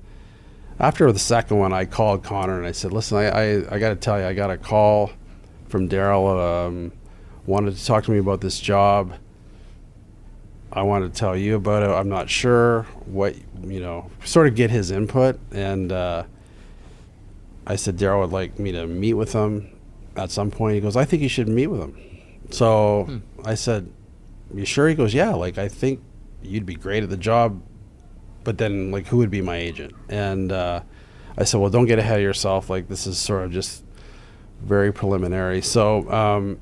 after the second one, I called Connor and I said, "Listen, I I, I got to tell you, I got a call from Daryl. Um, wanted to talk to me about this job." I wanted to tell you about it. I'm not sure what you know, sort of get his input. And uh, I said Daryl would like me to meet with him at some point. He goes, I think you should meet with him. So I said, You sure? He goes, Yeah. Like I think you'd be great at the job, but then like who would be my agent? And uh, I said, Well, don't get ahead of yourself. Like this is sort of just very preliminary. So um,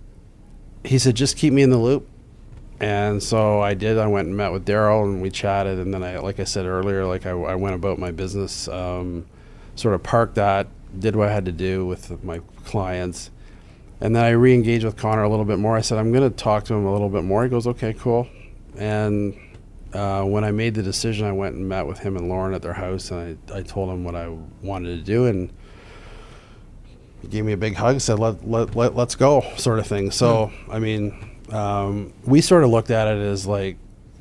he said, Just keep me in the loop. And so I did. I went and met with Daryl, and we chatted. And then I, like I said earlier, like I, I went about my business, um, sort of parked that, did what I had to do with my clients, and then I re-engaged with Connor a little bit more. I said I'm going to talk to him a little bit more. He goes, okay, cool. And uh, when I made the decision, I went and met with him and Lauren at their house, and I, I told him what I wanted to do, and he gave me a big hug, said let let, let let's go, sort of thing. So I mean um, we sort of looked at it as like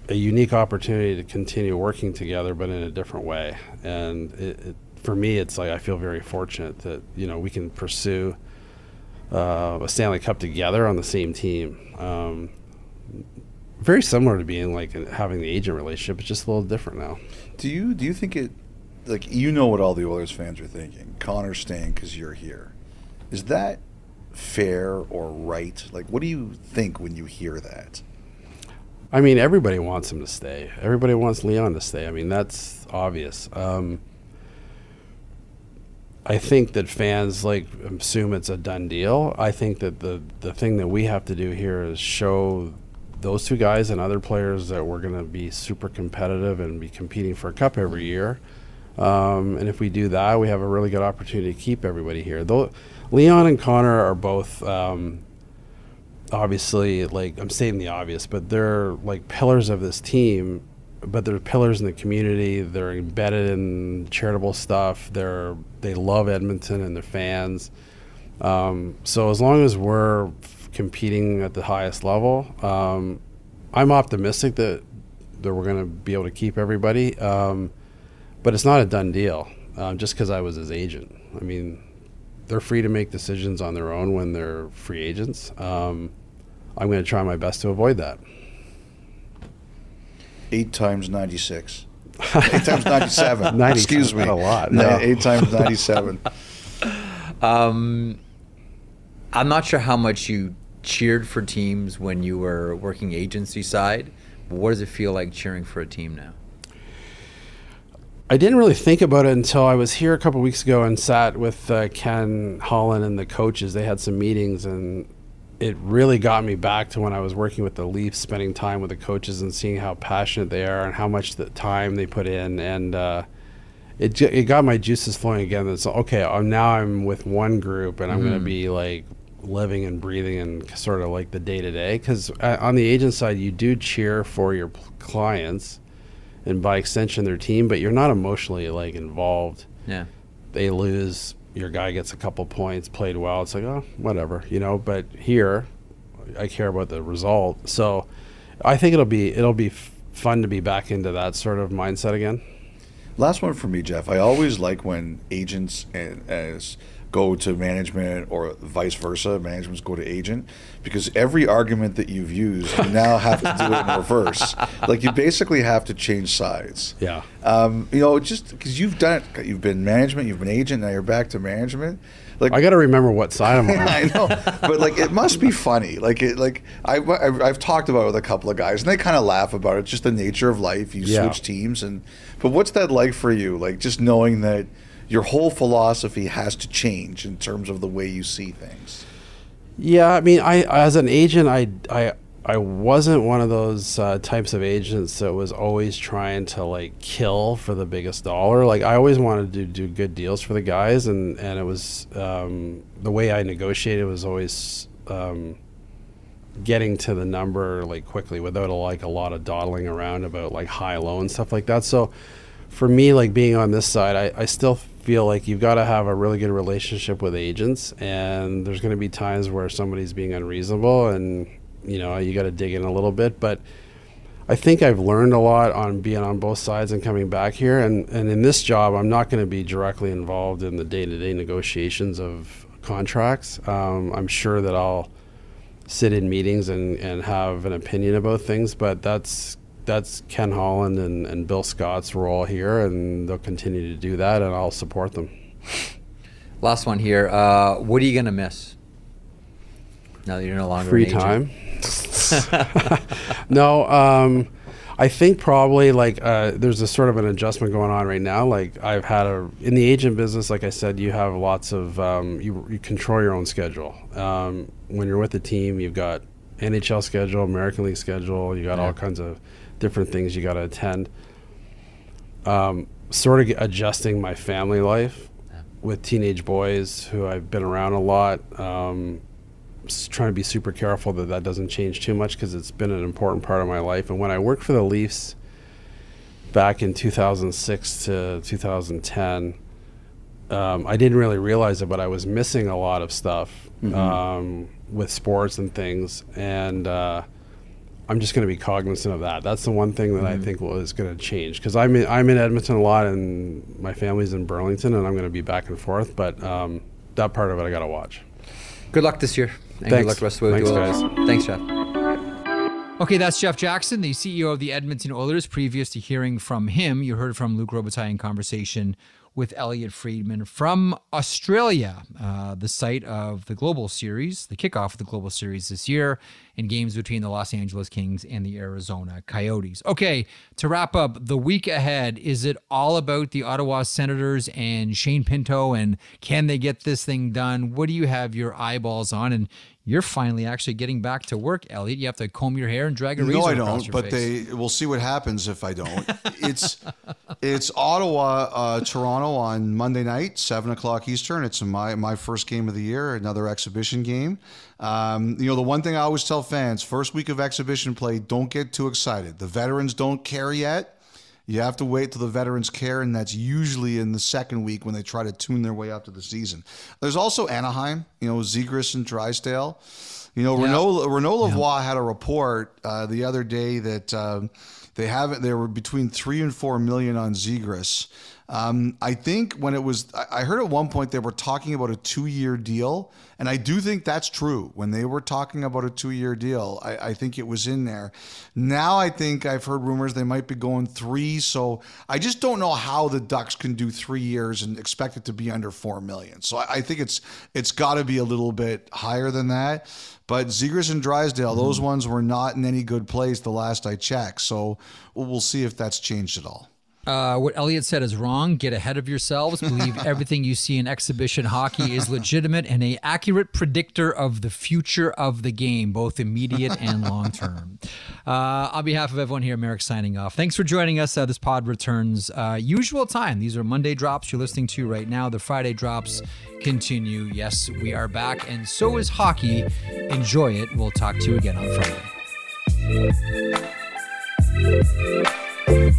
a unique opportunity to continue working together, but in a different way. And it, it, for me, it's like I feel very fortunate that you know we can pursue uh, a Stanley Cup together on the same team. Um, very similar to being like having the agent relationship. It's just a little different now. do you do you think it like you know what all the Oilers fans are thinking? Connor's staying because you're here. Is that fair or right? Like, what do you think when you hear that? I mean, everybody wants him to stay. Everybody wants Leon to stay. I mean, that's obvious. Um, I think that fans like assume it's a done deal. I think that the the thing that we have to do here is show those two guys and other players that we're going to be super competitive and be competing for a cup every year. Um, and if we do that, we have a really good opportunity to keep everybody here. Though Leon and Connor are both um, obviously like I'm stating the obvious, but they're like pillars of this team. But they're pillars in the community. They're embedded in charitable stuff. They're they love Edmonton and their fans. Um, so as long as we're competing at the highest level, um, I'm optimistic that that we're going to be able to keep everybody. Um, but it's not a done deal um, just because I was his agent. I mean, they're free to make decisions on their own when they're free agents. Um, I'm going to try my best to avoid that. Eight times ninety-six. eight times ninety-seven. 90 Excuse sounds me. not a lot, No, no. Eight times ninety-seven. Um, I'm not sure how much you cheered for teams when you were working agency side. But what does it feel like cheering for a team now? I didn't really think about it until I was here a couple weeks ago and sat with uh, Ken Holland and the coaches. They had some meetings, and it really got me back to when I was working with the Leafs, spending time with the coaches and seeing how passionate they are and how much the time they put in. And uh, it it got my juices flowing again. It's okay. I'm, now I'm with one group, and I'm going to be like living and breathing and sort of like the day to day. Because on the agent side, you do cheer for your clients and by extension their team, but you're not emotionally like involved. Yeah. They lose, your guy gets a couple points, played well. It's like, oh, whatever, you know. But here, I care about the result. So I think it'll be it'll be f- fun to be back into that sort of mindset again. Last one for me, Jeff. I always like when agents and as go to management or vice versa, managements go to agent, because every argument that you've used, you now have to do it in reverse. Like you basically have to change sides. Yeah. Um, you know, just because you've done it, you've been management, you've been agent, now you're back to management. Like I got to remember what side I'm on. I know, but like it must be funny. Like it, like I, I've, I've talked about it with a couple of guys, and they kind of laugh about it. It's just the nature of life. You Yeah. switch teams, and but what's that like for you? Like just knowing that your whole philosophy has to change in terms of the way you see things. Yeah, I mean, I as an agent, I I I wasn't one of those uh, types of agents that was always trying to like kill for the biggest dollar. Like I always wanted to do good deals for the guys, and and it was um, the way I negotiated was always. Um, getting to the number like quickly without a, like a lot of dawdling around about like high low and stuff like that so for me like being on this side i, I still feel like you've got to have a really good relationship with agents and there's going to be times where somebody's being unreasonable and you know you got to dig in a little bit but I think I've learned a lot on being on both sides and coming back here. And, and in this job, I'm not going to be directly involved in the day to day negotiations of contracts. Um, I'm sure that I'll sit in meetings and, and have an opinion about things, but that's that's Ken Holland and, and Bill Scott's role here, and they'll continue to do that, and I'll support them. Last one here. Uh, what are you gonna miss? Now that you're no longer Free time. no, um, I think probably like uh, there's a sort of an adjustment going on right now. Like I've had a in the agent business, like I said, you have lots of um, you, you control your own schedule. Um, when you're with the team, you've got NHL schedule, American League schedule. You got Yeah. all kinds of different things you got to attend. Um, sort of adjusting my family life with teenage boys who I've been around a lot. Um, trying to be super careful that that doesn't change too much because it's been an important part of my life. And when I worked for the Leafs back in 2006 to 2010, um, I didn't really realize it, but I was missing a lot of stuff Mhm. um, with sports and things. And uh, I'm just going to be cognizant of that. That's the one thing that I Mhm. think will, is going to change because I'm in, I'm in Edmonton a lot and my family's in Burlington and I'm going to be back and forth. But um, that part of it I got to watch. Good luck this year. And Thanks. good luck the rest of the way. Thanks, with guys. Thanks, Jeff. Okay, that's Jeff Jackson, the CEO of the Edmonton Oilers. Previous to hearing from him, you heard from Luc Robitaille in conversation with Elliotte Friedman from Australia, uh, the site of the Global Series, the kickoff of the Global Series this year, and games between the Los Angeles Kings and the Arizona Coyotes. Okay, to wrap up the week ahead, is it all about the Ottawa Senators and Shane Pinto and can they get this thing done? What do you have your eyeballs on? And you're finally actually getting back to work, Elliotte. You have to comb your hair and drag a razor No, I don't. But face. they we'll see what happens if I don't. it's it's Ottawa, uh, Toronto on Monday night, seven o'clock Eastern. It's my my first game of the year, another exhibition game. Um, you know, the one thing I always tell fans: first week of exhibition play, don't get too excited. The veterans don't care yet. You have to wait till the veterans care, and that's usually in the second week when they try to tune their way up to the season. There's also Anaheim, you know, Zegras and Drysdale. You know, Renaud, Renaud Lavoie had a report uh, the other day that um, they haven't. They were between three and four million on Zegras. Um, I think when it was, I heard at one point they were talking about a two-year deal, and I do think that's true. When they were talking about a two-year deal, I, I think it was in there. Now I think I've heard rumors they might be going three. So I just don't know how the Ducks can do three years and expect it to be under four million. So I, I think it's it's got to be a little bit higher than that. But Zegras and Drysdale, those ones were not in any good place the last I checked. So we'll see if that's changed at all. Uh, what Elliotte said is wrong. Get ahead of yourselves. Believe everything you see in exhibition hockey is legitimate and a accurate predictor of the future of the game, both immediate and long term. Uh, on behalf of everyone here, Marek signing off. Thanks for joining us. Uh, this pod returns uh, usual time. These are Monday drops you're listening to right now. The Friday drops continue. Yes, we are back, and so is hockey. Enjoy it. We'll talk to you again on Friday. Thank